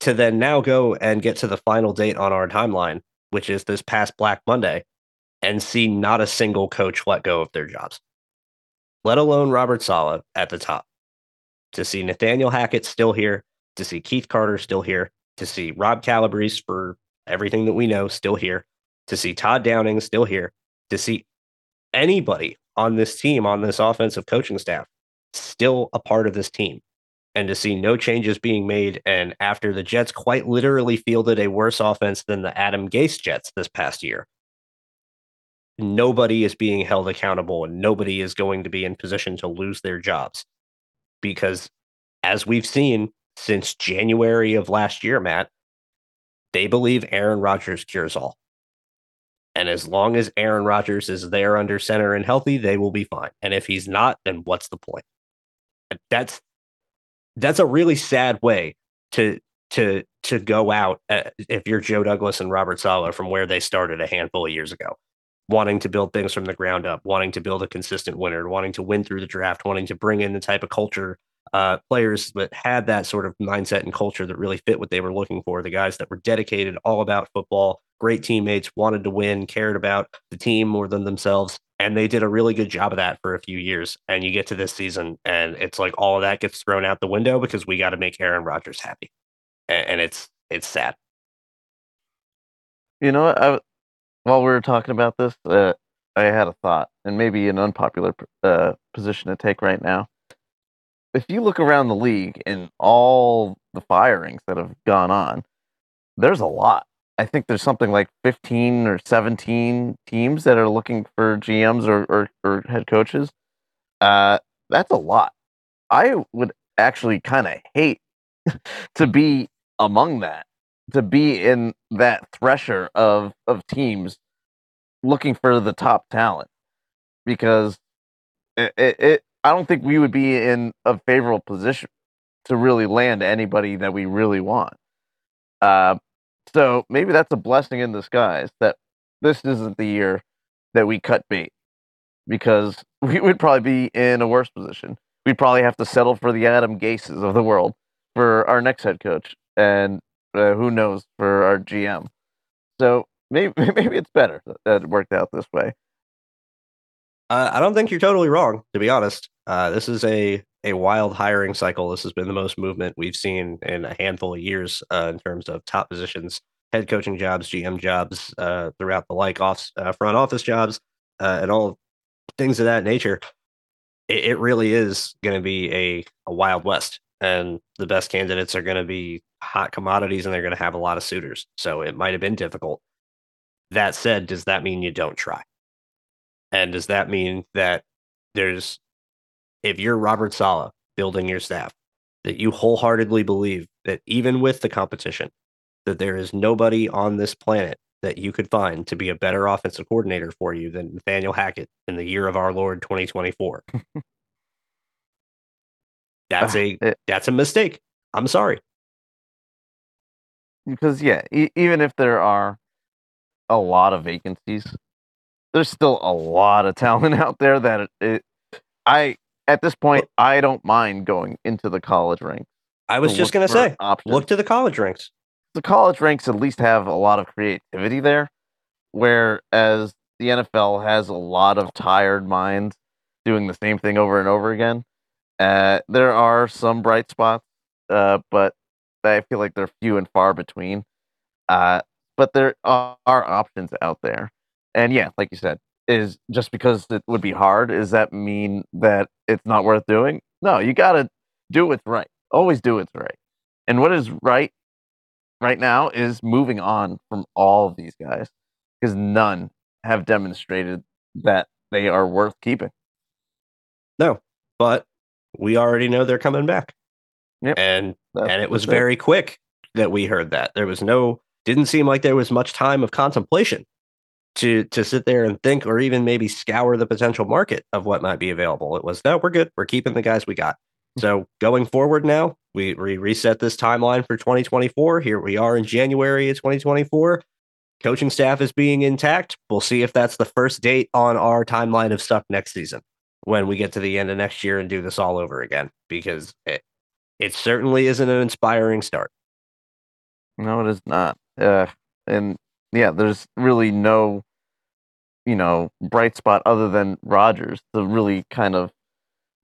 Speaker 1: to then now go and get to the final date on our timeline, which is this past Black Monday, and see not a single coach let go of their jobs, let alone Robert Saleh at the top. To see Nathaniel Hackett still here, to see Keith Carter still here, to see Rob Calabrese for everything that we know still here, to see Todd Downing still here, to see anybody on this team, on this offensive coaching staff still a part of this team. And to see no changes being made, and after the Jets quite literally fielded a worse offense than the Adam Gase Jets this past year, nobody is being held accountable and nobody is going to be in position to lose their jobs. Because as we've seen since January of last year, Matt, they believe Aaron Rodgers cures all. And as long as Aaron Rodgers is there under center and healthy, they will be fine. And if he's not, then what's the point? that's that's a really sad way to to to go out uh, if you're Joe Douglas and Robert Saleh from where they started a handful of years ago, wanting to build things from the ground up, wanting to build a consistent winner, wanting to win through the draft, wanting to bring in the type of culture uh, players that had that sort of mindset and culture that really fit what they were looking for. The guys that were dedicated, all about football, great teammates, wanted to win, cared about the team more than themselves. And they did a really good job of that for a few years. And you get to this season, and it's like all of that gets thrown out the window because we got to make Aaron Rodgers happy, and, and, it's it's sad.
Speaker 2: You know, I, while we were talking about this, uh, I had a thought, and maybe an unpopular uh, position to take right now. If you look around the league and all the firings that have gone on, there's a lot I think there's something like 15 or 17 teams that are looking for GMs or, or, or head coaches. Uh, that's a lot. I would actually kind of hate to be among that, to be in that thresher of, of teams looking for the top talent because it, it, it I don't think we would be in a favorable position to really land anybody that we really want. Uh, so maybe that's a blessing in disguise that this isn't the year that we cut bait. because we would probably be in a worse position. We'd probably have to settle for the Adam Gases of the world for our next head coach, and uh, who knows for our GM. So maybe maybe it's better that it worked out this way.
Speaker 1: Uh, I don't think you're totally wrong, to be honest. Uh, this is a a wild hiring cycle. This has been the most movement we've seen in a handful of years uh, in terms of top positions, head coaching jobs, GM jobs, uh, throughout the like off uh, front office jobs, uh, and all things of that nature. It, it really is going to be a, a wild west, and the best candidates are going to be hot commodities, and they're going to have a lot of suitors. So it might have been difficult. That said, does that mean you don't try? And does that mean that there's, if you're Robert Saleh building your staff, that you wholeheartedly believe that even with the competition, that there is nobody on this planet that you could find to be a better offensive coordinator for you than Nathaniel Hackett in the year of our Lord 2024. that's a uh, that's a mistake. I'm sorry.
Speaker 2: Because yeah, e- even if there are a lot of vacancies, there's still a lot of talent out there that it, it I at this point I don't mind going into the college ranks.
Speaker 1: I was just going to say, options. look to the college ranks.
Speaker 2: The college ranks at least have a lot of creativity there, whereas the NFL has a lot of tired minds doing the same thing over and over again. Uh, there are some bright spots, uh, but I feel like they're few and far between. Uh, but there are options out there and yeah, like you said, is just because it would be hard, does that mean that it's not worth doing? No, you got to do what's right. Always do what's right. And what is right right now is moving on from all of these guys because none have demonstrated that they are worth keeping.
Speaker 1: No, but we already know they're coming back.
Speaker 2: Yep.
Speaker 1: And that's, and it was very quick that we heard that. There was no didn't seem like there was much time of contemplation to to sit there and think or even maybe scour the potential market of what might be available. It was no, we're good. We're keeping the guys we got. So going forward now, we, we reset this timeline for 2024. Here we are in January of 2024. Coaching staff is being intact. We'll see if that's the first date on our timeline of stuff next season when we get to the end of next year and do this all over again because it it certainly isn't an inspiring start.
Speaker 2: No, it is not. Uh, and yeah, there's really no, you know, bright spot other than Rodgers to really kind of,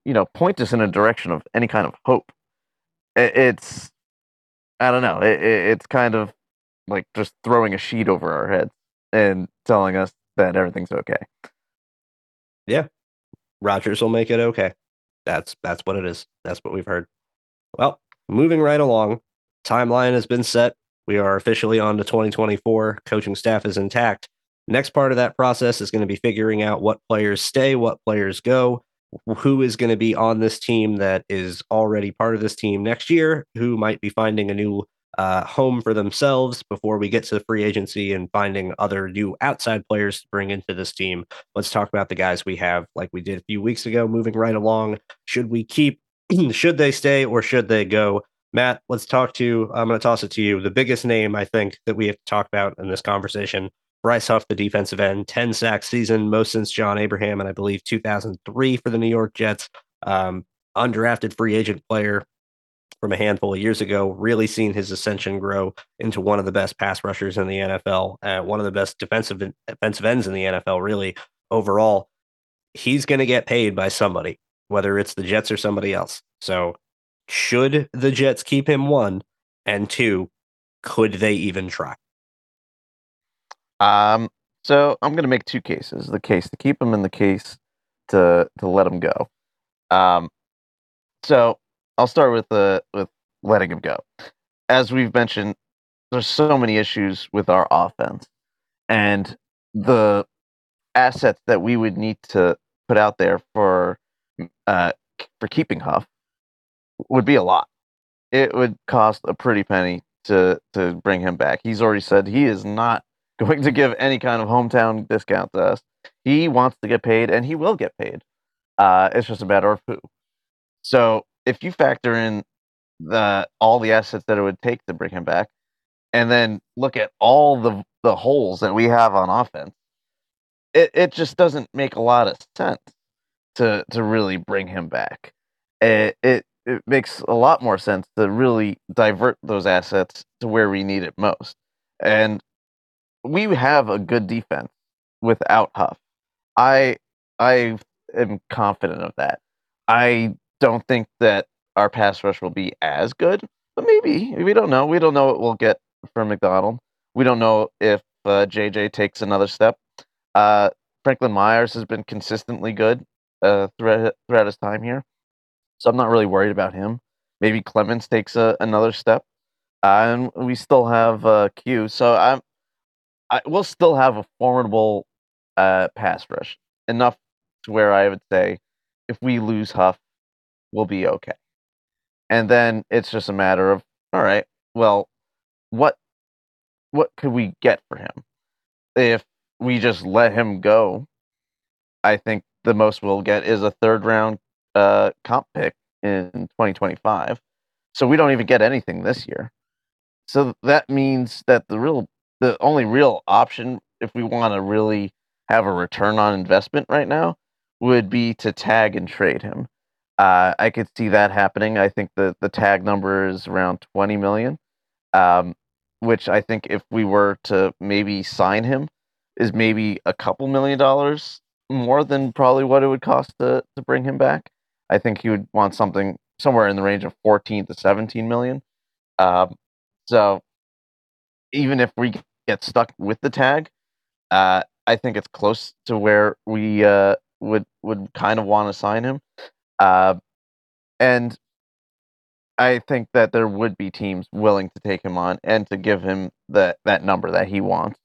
Speaker 2: you know, point us in a direction of any kind of hope. It's, I don't know, it, it's kind of like just throwing a sheet over our heads and telling us that everything's okay.
Speaker 1: Yeah, Rodgers will make it okay. That's that's what it is. That's what we've heard. Well, moving right along, timeline has been set we are officially on to 2024. Coaching staff is intact. Next part of that process is going to be figuring out what players stay, what players go, who is going to be on this team that is already part of this team next year, who might be finding a new uh, home for themselves before we get to the free agency and finding other new outside players to bring into this team. Let's talk about the guys we have, like we did a few weeks ago, moving right along. Should we keep, should they stay, or should they go? Matt, let's talk to. I'm going to toss it to you. The biggest name I think that we have to talk about in this conversation Bryce Huff, the defensive end, 10 sack season, most since John Abraham, and I believe 2003 for the New York Jets. Um, undrafted free agent player from a handful of years ago, really seen his ascension grow into one of the best pass rushers in the NFL, uh, one of the best defensive defensive ends in the NFL, really overall. He's going to get paid by somebody, whether it's the Jets or somebody else. So should the Jets keep him one? And two, could they even try?
Speaker 2: Um, so I'm going to make two cases: the case to keep him, and the case to to let him go. Um, so I'll start with the with letting him go. As we've mentioned, there's so many issues with our offense, and the assets that we would need to put out there for uh, for keeping Huff would be a lot. It would cost a pretty penny to to bring him back. He's already said he is not going to give any kind of hometown discount to us. He wants to get paid, and he will get paid. Uh, it's just a matter of who. So if you factor in the all the assets that it would take to bring him back, and then look at all the the holes that we have on offense, it, it just doesn't make a lot of sense to to really bring him back. It, it it makes a lot more sense to really divert those assets to where we need it most. And we have a good defense without Huff. I I am confident of that. I don't think that our pass rush will be as good, but maybe we don't know. We don't know what we'll get from McDonald. We don't know if uh, JJ takes another step. Uh, Franklin Myers has been consistently good uh, throughout throughout his time here, so I'm not really worried about him. Maybe Clemons takes a, another step, uh, and we still have uh, Q. So I'm, I will still have a formidable uh, pass rush enough to where I would say if we lose Huff, we'll be okay. And then it's just a matter of all right, well, what what could we get for him if we just let him go? I think the most we'll get is a third round uh, comp pick in 2025. So we don't even get anything this year. So that means that the real the only real option if we want to really have a return on investment right now would be to tag and trade him. Uh, I could see that happening. I think the the tag number is around 20 million, um, which I think if we were to maybe sign him, is maybe a couple million dollars more than probably what it would cost to to bring him back. I think he would want something somewhere in the range of 14 to 17 million. Um, so even if we get stuck with the tag, uh, I think it's close to where we uh, would would kind of want to sign him. Uh, and I think that there would be teams willing to take him on and to give him that that number that he wants.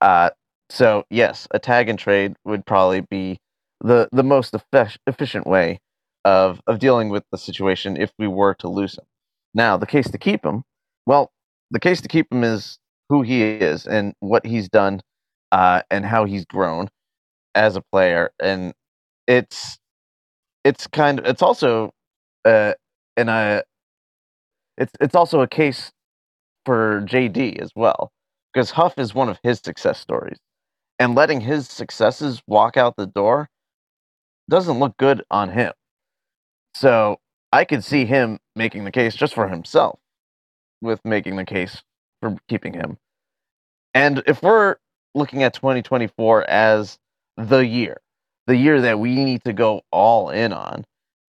Speaker 2: Uh, so yes, a tag and trade would probably be the the most efficient way of of dealing with the situation if we were to lose him. Now, the case to keep him, well, the case to keep him is who he is and what he's done uh, and how he's grown as a player, and it's it's kind of it's also uh, and I it's it's also a case for JD as well because Huff is one of his success stories, and letting his successes walk out the door doesn't look good on him. So I could see him making the case just for himself with making the case for keeping him. And if we're looking at 2024 as the year, the year that we need to go all in on,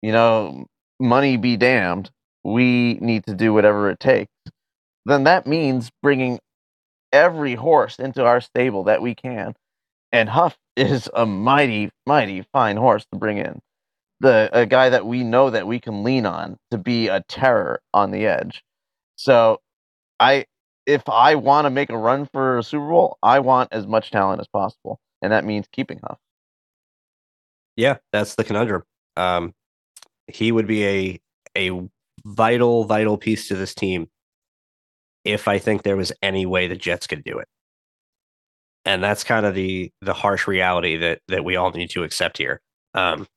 Speaker 2: you know, money be damned, we need to do whatever it takes, then that means bringing every horse into our stable that we can. And Huff is a mighty, mighty fine horse to bring in. The a guy that we know that we can lean on to be a terror on the edge. So I if I want to make a run for a Super Bowl, I want as much talent as possible, and that means keeping Huff.
Speaker 1: Yeah, that's the conundrum. Um, he would be a a vital, vital piece to this team if I think there was any way the Jets could do it. And that's kind of the the harsh reality that that we all need to accept here. Um,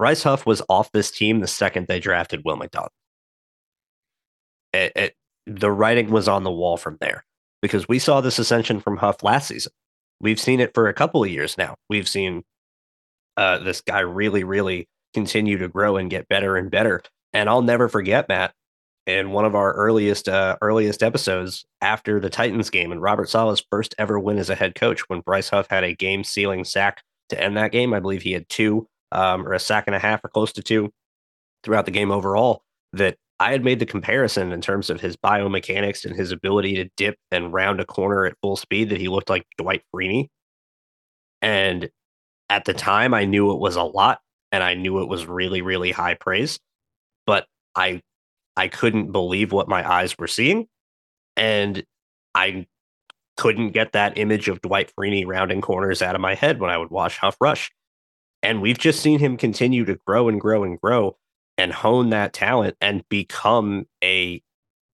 Speaker 1: Bryce Huff was off this team the second they drafted Will McDonald. It, it, the writing was on the wall from there because we saw this ascension from Huff last season. We've seen it for a couple of years now. We've seen uh, this guy really, really continue to grow and get better and better. And I'll never forget, Matt, in one of our earliest uh, earliest episodes after the Titans game and Robert Saleh's first ever win as a head coach when Bryce Huff had a game sealing sack to end that game. I believe he had two um, or a sack and a half or close to two throughout the game overall. That I had made the comparison in terms of his biomechanics and his ability to dip and round a corner at full speed that he looked like Dwight Freeney. And at the time, I knew it was a lot and I knew it was really, really high praise, but I I couldn't believe what my eyes were seeing. And I couldn't get that image of Dwight Freeney rounding corners out of my head when I would watch Huff Rush. And we've just seen him continue to grow and grow and grow and hone that talent and become a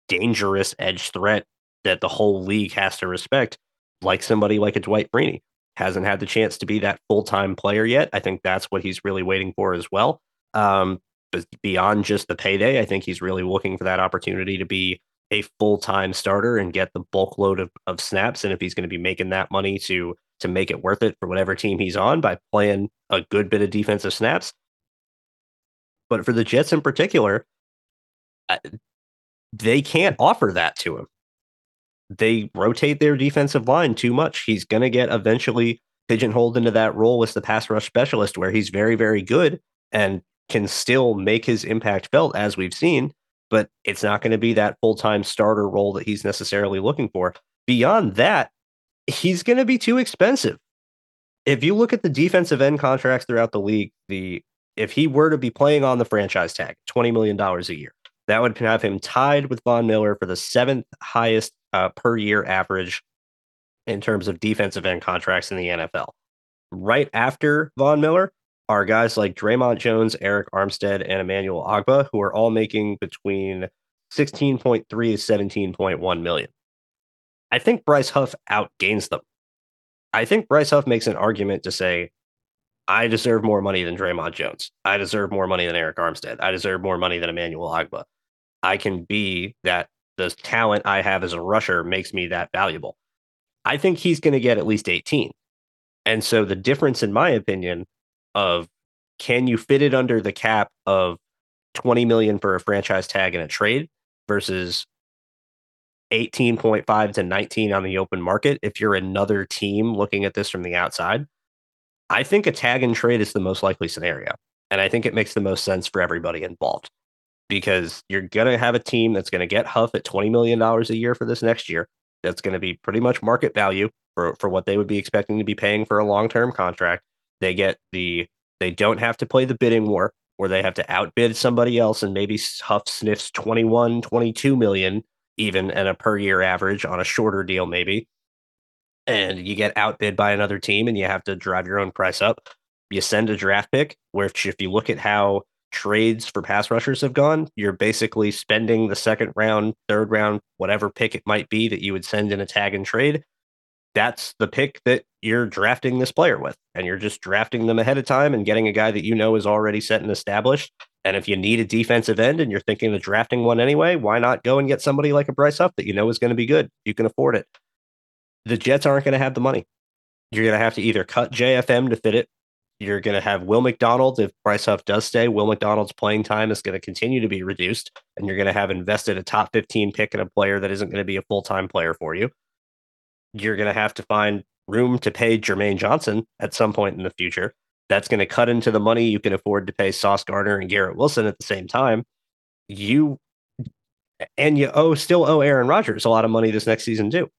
Speaker 1: dangerous edge threat that the whole league has to respect, like somebody like a Dwight Freeney. Hasn't had the chance to be that full time player yet. I think that's what he's really waiting for as well. Um, but beyond just the payday, I think he's really looking for that opportunity to be a full time starter and get the bulk load of, of snaps. And if he's going to be making that money to to make it worth it for whatever team he's on by playing a good bit of defensive snaps. But for the Jets in particular, they can't offer that to him. They rotate their defensive line too much. He's going to get eventually pigeonholed into that role as the pass rush specialist, where he's very, very good and can still make his impact felt, as we've seen. But it's not going to be that full time starter role that he's necessarily looking for. Beyond that, he's going to be too expensive. If you look at the defensive end contracts throughout the league, the if he were to be playing on the franchise tag, twenty million dollars a year, that would have him tied with Von Miller for the seventh highest uh, per year average in terms of defensive end contracts in the NFL. Right after Von Miller are guys like Dre'Mont Jones, Arik Armstead, and Emmanuel Ogbah, who are all making between 16.3 to 17.1 million. I think Bryce Huff outgains them. I think Bryce Huff makes an argument to say, I deserve more money than Dre'Mont Jones. I deserve more money than Arik Armstead. I deserve more money than Emmanuel Ogbah. I can be that the talent I have as a rusher makes me that valuable. I think he's going to get at least 18. And so the difference, in my opinion, of can you fit it under the cap of 20 million for a franchise tag and a trade versus 18.5 to 19 on the open market if you're another team looking at this from the outside i think a tag and trade is the most likely scenario and i think it makes the most sense for everybody involved because you're going to have a team that's going to get huff at $20 million a year for this next year that's going to be pretty much market value for, for what they would be expecting to be paying for a long-term contract. They get the they don't have to play the bidding war where they have to outbid somebody else and maybe Huff sniffs 21, 22 million even at a per year average on a shorter deal, maybe. And you get outbid by another team and you have to drive your own price up. You send a draft pick, which if you look at how trades for pass rushers have gone, you're basically spending the second round, third round, whatever pick it might be that you would send in a tag and trade that's the pick that you're drafting this player with. And you're just drafting them ahead of time and getting a guy that you know is already set and established. And if you need a defensive end and you're thinking of drafting one anyway, why not go and get somebody like a Bryce Huff that you know is going to be good? You can afford it. The Jets aren't going to have the money. You're going to have to either cut JFM to fit it. You're going to have Will McDonald. If Bryce Huff does stay, Will McDonald's playing time is going to continue to be reduced. And you're going to have invested a top 15 pick in a player that isn't going to be a full time player for you you're going to have to find room to pay Jermaine Johnson at some point in the future. That's going to cut into the money you can afford to pay Sauce Gardner and Garrett Wilson at the same time. You and you owe still owe Aaron Rodgers a lot of money this next season too.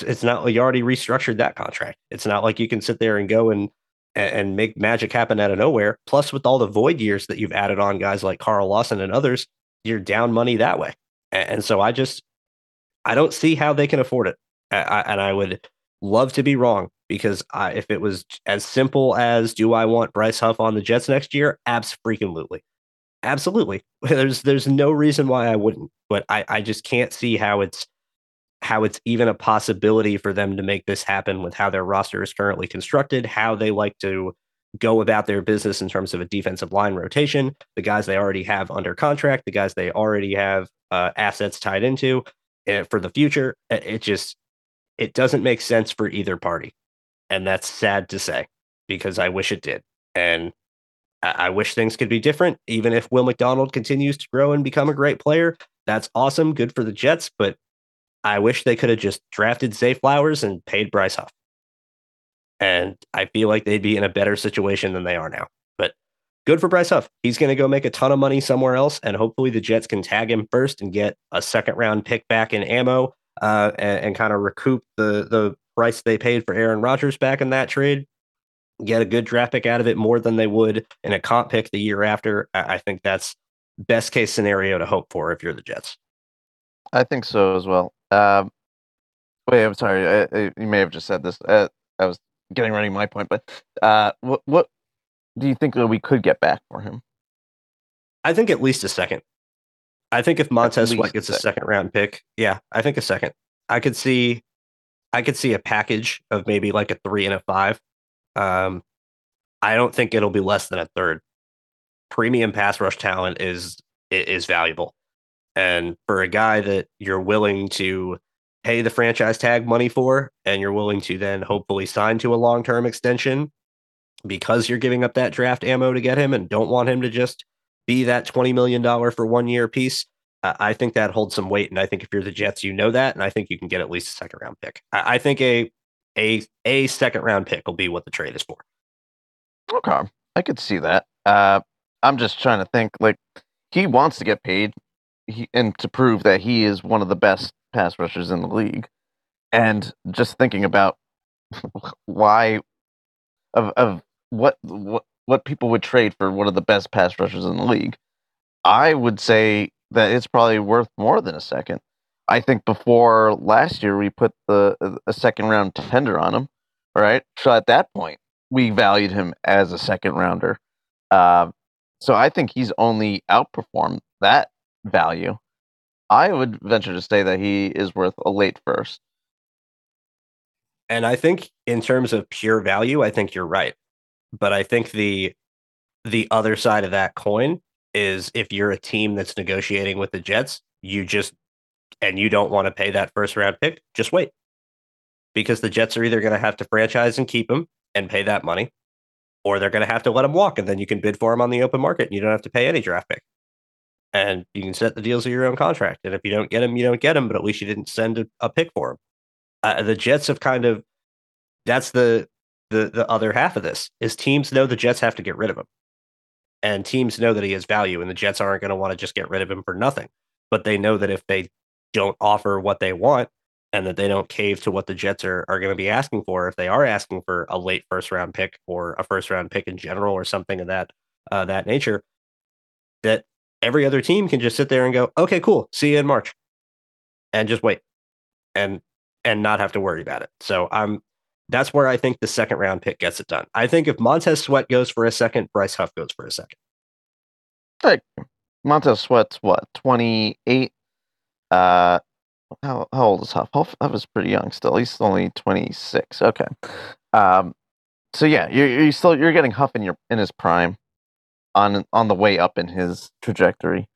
Speaker 1: It's not you already restructured that contract. It's not like you can sit there and go and and make magic happen out of nowhere. Plus, with all the void years that you've added on guys like Carl Lawson and others, you're down money that way. And so I just I don't see how they can afford it. And I would love to be wrong because I, if it was as simple as do I want Bryce Huff on the Jets next year? Absolutely, absolutely. There's there's no reason why I wouldn't, but I I just can't see how it's how it's even a possibility for them to make this happen with how their roster is currently constructed, how they like to go about their business in terms of a defensive line rotation, the guys they already have under contract, the guys they already have uh, assets tied into eh, for the future. It just it doesn't make sense for either party. And that's sad to say because I wish it did. And I, I wish things could be different. Even if Will McDonald continues to grow and become a great player, that's awesome. Good for the Jets. But I wish they could have just drafted Zay Flowers and paid Bryce Huff. And I feel like they'd be in a better situation than they are now. But good for Bryce Huff. He's going to go make a ton of money somewhere else. And hopefully the Jets can tag him first and get a second round pick back in ammo uh, and, and kind of recoup the the price they paid for Aaron Rodgers back in that trade. Get a good draft pick out of it more than they would in a comp pick the year after. I, think that's best case scenario to hope for if you're the Jets.
Speaker 2: I think so as well. Um, wait, I'm sorry. I, I, you may have just said this. Uh, I was getting ready my point, but uh, what what do you think that we could get back for him?
Speaker 1: I think at least a second. I think if Montez Sweat gets a second round pick, yeah, I think a second. I could see, I could see a package of maybe like a three and a five. Um, I don't think it'll be less than a third. Premium pass rush talent is is valuable, and for a guy that you're willing to pay the franchise tag money for, and you're willing to then hopefully sign to a long term extension because you're giving up that draft ammo to get him and don't want him to just be that $20 million for one year piece. I think that holds some weight. And I think if you're the Jets, you know that. And I think you can get at least a second round pick. I, think a a a second round pick will be what the trade is for.
Speaker 2: Okay. I could see that. Uh, I'm just trying to think like he wants to get paid he, and to prove that he is one of the best pass rushers in the league. And just thinking about why of of what what what people would trade for one of the best pass rushers in the league, I would say that it's probably worth more than a second. I think before last year we put the a second round tender on him, right? So at that point we valued him as a second rounder. Uh, so I think he's only outperformed that value. I would venture to say that he is worth a late first.
Speaker 1: And I think in terms of pure value, I think you're right. But I think the the other side of that coin is if you're a team that's negotiating with the Jets, you just and you don't want to pay that first round pick, just wait. Because the Jets are either going to have to franchise and keep him and pay that money, or they're going to have to let him walk and then you can bid for him on the open market and you don't have to pay any draft pick. And you can set the deals of your own contract. And if you don't get him, you don't get him, but at least you didn't send a, a pick for him. Uh, the Jets have kind of that's the the the other half of this is teams know the Jets have to get rid of him. And teams know that he has value and the Jets aren't going to want to just get rid of him for nothing. But they know that if they don't offer what they want and that they don't cave to what the Jets are, are going to be asking for, if they are asking for a late first round pick or a first round pick in general or something of that uh, that nature, that every other team can just sit there and go, okay, cool, see you in March, and just wait, and and not have to worry about it. So I'm that's where I think the second round pick gets it done. I think if Montez Sweat goes for a second, Bryce Huff goes for a second.
Speaker 2: Like Montez Sweat's what twenty eight. Uh, how how old is Huff? Huff, Huff is pretty young still. He's only twenty six. Okay. Um, so yeah, you're, you're still you're getting Huff in your in his prime, on on the way up in his trajectory.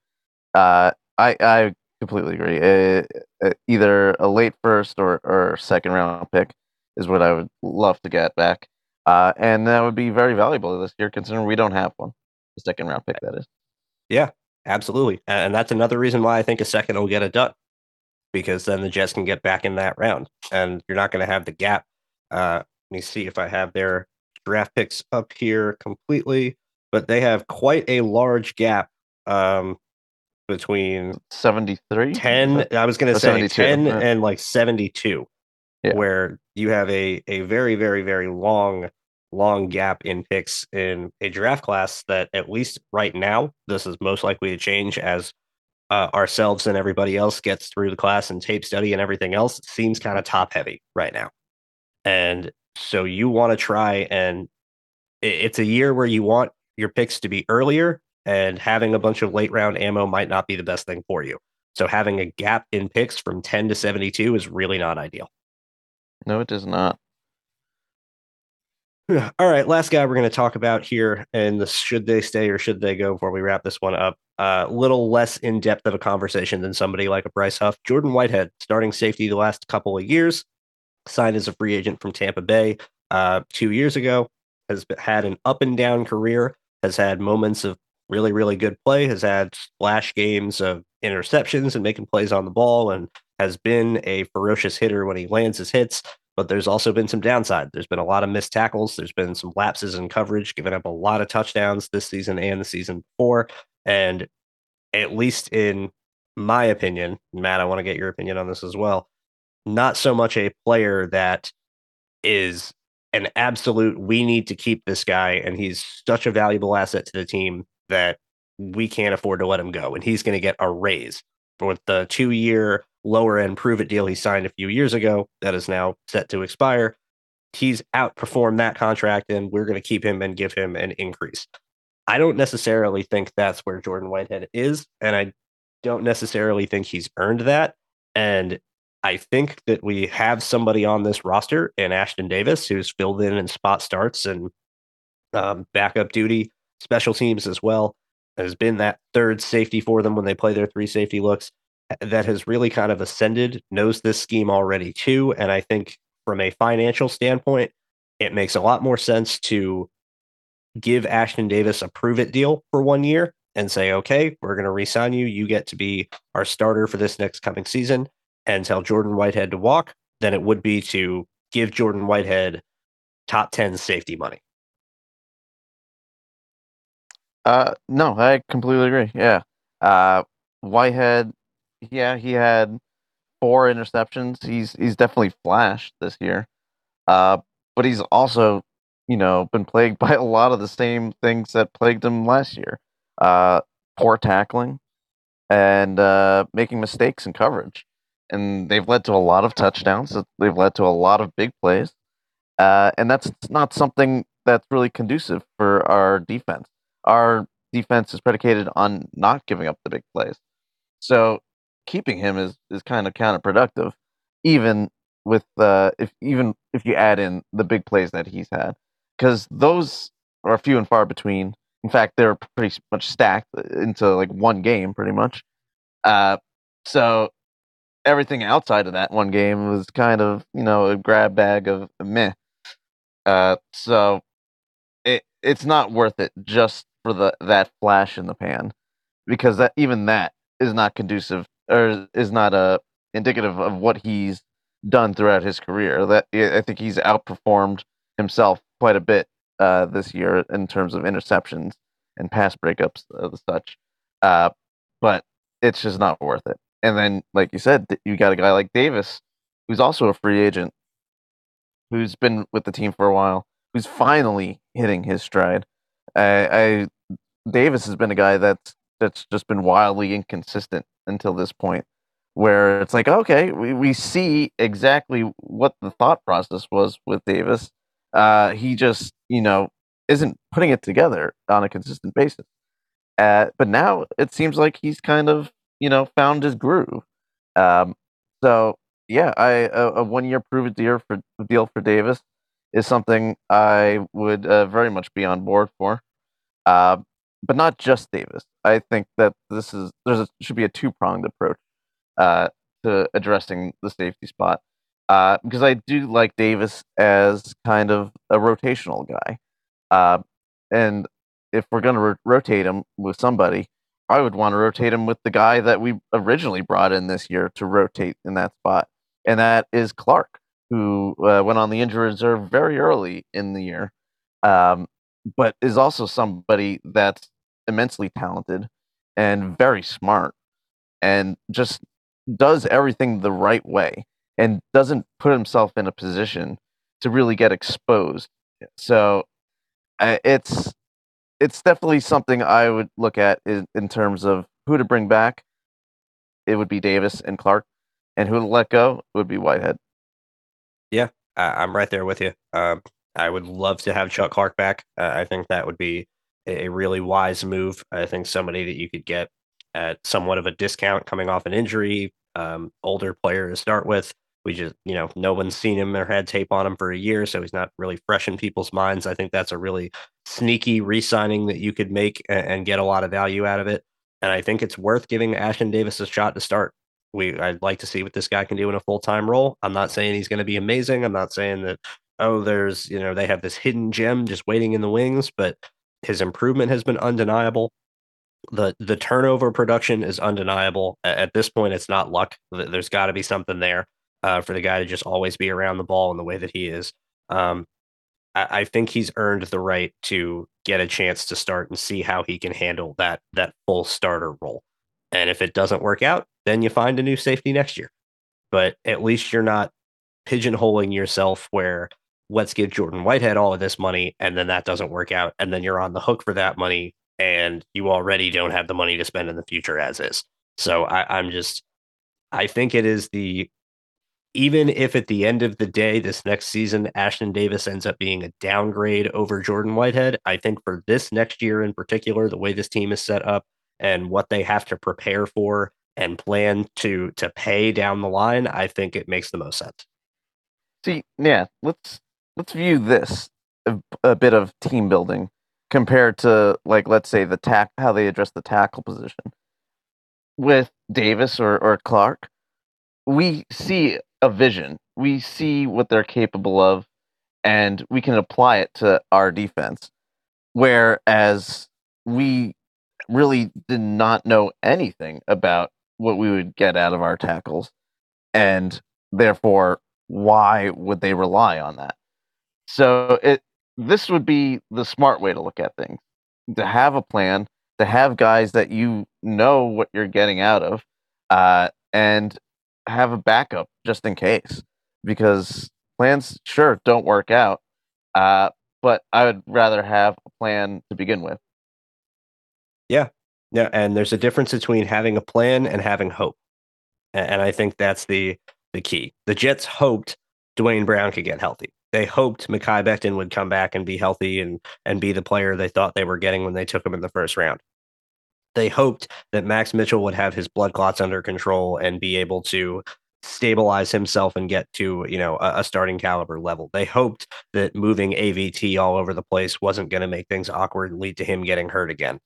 Speaker 2: Uh, I I completely agree. Uh, uh, either a late first or or second round pick is what I would love to get back. Uh, and that would be very valuable this year, considering we don't have one. The second round pick, that is.
Speaker 1: Yeah, absolutely. And that's another reason why I think a second will get it done, because then the Jets can get back in that round, and you're not going to have the gap. Uh, let me see if I have their draft picks up here completely, but they have quite a large gap um, between
Speaker 2: 73
Speaker 1: 10 i was going to say 10 and like 72 yeah. where you have a a very very very long long gap in picks in a draft class that at least right now this is most likely to change as uh, ourselves and everybody else gets through the class and tape study and everything else seems kind of top heavy right now. And so you want to try and it's a year where you want your picks to be earlier and having a bunch of late round ammo might not be the best thing for you. So having a gap in picks from 10 to 72 is really not ideal
Speaker 2: no, it does not.
Speaker 1: All right, last guy we're going to talk about here, and the should they stay or should they go before we wrap this one up. A uh, little less in depth of a conversation than somebody like a Bryce Huff. Jordan Whitehead, starting safety the last couple of years, signed as a free agent from Tampa Bay uh, two years ago, has had an up and down career, has had moments of really, really good play, has had splash games of interceptions and making plays on the ball, and has been a ferocious hitter when he lands his hits, but there's also been some downside. There's been a lot of missed tackles. There's been some lapses in coverage, giving up a lot of touchdowns this season and the season before. And at least in my opinion, Matt, I want to get your opinion on this as well. Not so much a player that is an absolute, we need to keep this guy, and he's such a valuable asset to the team that we can't afford to let him go. And he's going to get a raise with the two year lower end prove it deal he signed a few years ago that is now set to expire. He's outperformed that contract, and we're going to keep him and give him an increase. I don't necessarily think that's where Jordan Whitehead is, and I don't necessarily think he's earned that. And I think that we have somebody on this roster in Ashtyn Davis who's filled in in spot starts and um, backup duty, special teams as well. Has been that third safety for them when they play their three safety looks that has really kind of ascended knows this scheme already too. And I think from a financial standpoint, it makes a lot more sense to give Ashtyn Davis a prove it deal for one year and say, okay, we're going to resign you. You get to be our starter for this next coming season and tell Jordan Whitehead to walk than it would be to give Jordan Whitehead top 10 safety money.
Speaker 2: Uh, no, I completely agree. Yeah. Uh, Whitehead, yeah, he had four interceptions. He's he's definitely flashed this year. Uh, but he's also, you know, been plagued by a lot of the same things that plagued him last year. Uh, poor tackling and uh, making mistakes in coverage. And they've led to a lot of touchdowns. They've led to a lot of big plays. Uh, and that's not something that's really conducive for our defense. Our defense is predicated on not giving up the big plays. So keeping him is, is kind of counterproductive, even with uh, if even if you add in the big plays that he's had, because those are few and far between. In fact, they're pretty much stacked into like one game, pretty much. Uh, so everything outside of that one game was kind of you know a grab bag of meh. Uh, so it it's not worth it just for the that flash in the pan, because that even that is not conducive or is not uh, indicative of what he's done throughout his career. That I think he's outperformed himself quite a bit uh, this year in terms of interceptions and pass breakups and such. Uh, but it's just not worth it. And then, like you said, you got a guy like Davis, who's also a free agent, who's been with the team for a while, who's finally hitting his stride. I, I Davis has been a guy that's that's just been wildly inconsistent until this point, where it's like, okay, we, we see exactly what the thought process was with Davis. Uh, he just, you know, isn't putting it together on a consistent basis. Uh, but now it seems like he's kind of, you know, found his groove. Um, so yeah, I a, a one year prove it deal for deal for Davis is something I would uh, very much be on board for. But not just Davis. I think that this is there's a, should be a two pronged approach uh, to addressing the safety spot uh, because I do like Davis as kind of a rotational guy, uh, and if we're going to ro- rotate him with somebody, I would want to rotate him with the guy that we originally brought in this year to rotate in that spot, and that is Clark, who uh, went on the injury reserve very early in the year. Um, but is also somebody that's immensely talented and very smart and just does everything the right way and doesn't put himself in a position to really get exposed. So uh, it's it's definitely something I would look at in, in terms of who to bring back. It would be Davis and Clark, and who to let go would be Whitehead.
Speaker 1: Yeah, I'm right there with you. Um, I would love to have Chuck Clark back. Uh, I think that would be a really wise move. I think somebody that you could get at somewhat of a discount coming off an injury, um, older player to start with. We just, you know, no one's seen him or had tape on him for a year, so he's not really fresh in people's minds. I think that's a really sneaky re signing that you could make and, and, get a lot of value out of it. And I think it's worth giving Ashtyn Davis a shot to start. We I'd like to see what this guy can do in a full time role. I'm not saying he's going to be amazing. I'm not saying that oh, there's, you know, they have this hidden gem just waiting in the wings, but his improvement has been undeniable. The the turnover production is undeniable. At this point, it's not luck. There's got to be something there uh, for the guy to just always be around the ball in the way that he is. Um, I, I think he's earned the right to get a chance to start and see how he can handle that that full starter role. And if it doesn't work out, then you find a new safety next year. But at least you're not pigeonholing yourself where let's give Jordan Whitehead all of this money, and then that doesn't work out, and then you're on the hook for that money, and you already don't have the money to spend in the future as is. So I, I'm just, I think it is the, even if at the end of the day, this next season, Ashtyn Davis ends up being a downgrade over Jordan Whitehead, I think for this next year in particular, the way this team is set up and what they have to prepare for and plan to to pay down the line, I think it makes the most sense.
Speaker 2: See, yeah, let's let's view this a, a bit of team building compared to like let's say the tack how they address the tackle position. with Davis or, or Clark, we see a vision. We see what they're capable of, and we can apply it to our defense. Whereas we really did not know anything about what we would get out of our tackles. And therefore, why would they rely on that? So it this would be the smart way to look at things. To have a plan, to have guys that you know what you're getting out of, uh, and have a backup just in case. Because plans sure don't work out, uh, but I would rather have a plan to begin with.
Speaker 1: Yeah. Yeah. And there's a difference between having a plan and having hope. And I think that's the the key. The Jets hoped Duane Brown could get healthy. They hoped Mekhi Becton would come back and be healthy and and be the player they thought they were getting when they took him in the first round. They hoped that Max Mitchell would have his blood clots under control and be able to stabilize himself and get to you know a, a, starting caliber level. They hoped that moving AVT all over the place wasn't going to make things awkward and lead to him getting hurt again.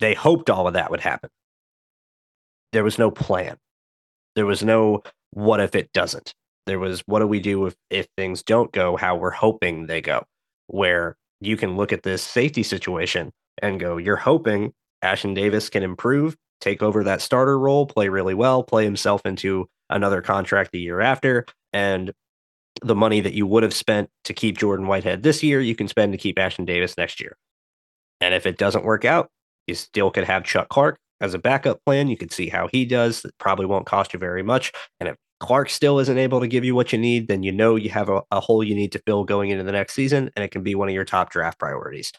Speaker 1: They hoped all of that would happen. There was no plan. There was no what if it doesn't. There was what do we do if if things don't go how we're hoping they go. Where you can look at this safety situation and go, you're hoping Ashtyn Davis can improve take over that starter role, play really well, play himself into another contract the year after. And the money that you would have spent to keep Jordan Whitehead this year, you can spend to keep Ashtyn Davis next year. And if it doesn't work out, you still could have Chuck Clark as a backup plan. You could see how he does. It probably won't cost you very much. And if Clark still isn't able to give you what you need, then you know you have a, a hole you need to fill going into the next season, and it can be one of your top draft priorities.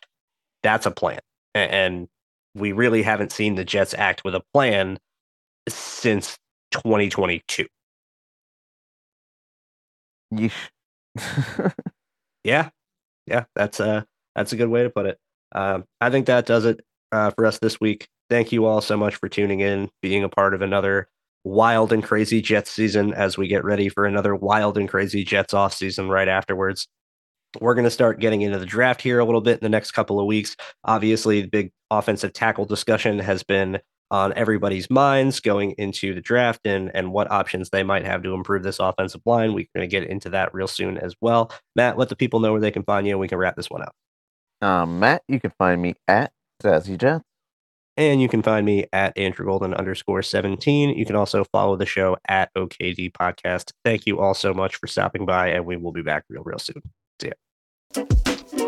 Speaker 1: That's a plan. And we really haven't seen the Jets act with a plan since 2022.
Speaker 2: Yeesh.
Speaker 1: yeah, yeah, that's a that's a good way to put it. Um, I think that does it uh, for us this week. Thank you all so much for tuning in, being a part of another wild and crazy Jets season as we get ready for another wild and crazy Jets off season right afterwards. We're going to start getting into the draft here a little bit in the next couple of weeks. Obviously, the big offensive tackle discussion has been on everybody's minds going into the draft and and what options they might have to improve this offensive line. We're going to get into that real soon as well. Matt, let the people know where they can find you, and we can wrap this one up.
Speaker 2: Um, Matt, you can find me at Zazzy Jets.
Speaker 1: And you can find me at Andrew Golden underscore 17. You can also follow the show at OKD Podcast. Thank you all so much for stopping by, and we will be back real, real soon. See ya.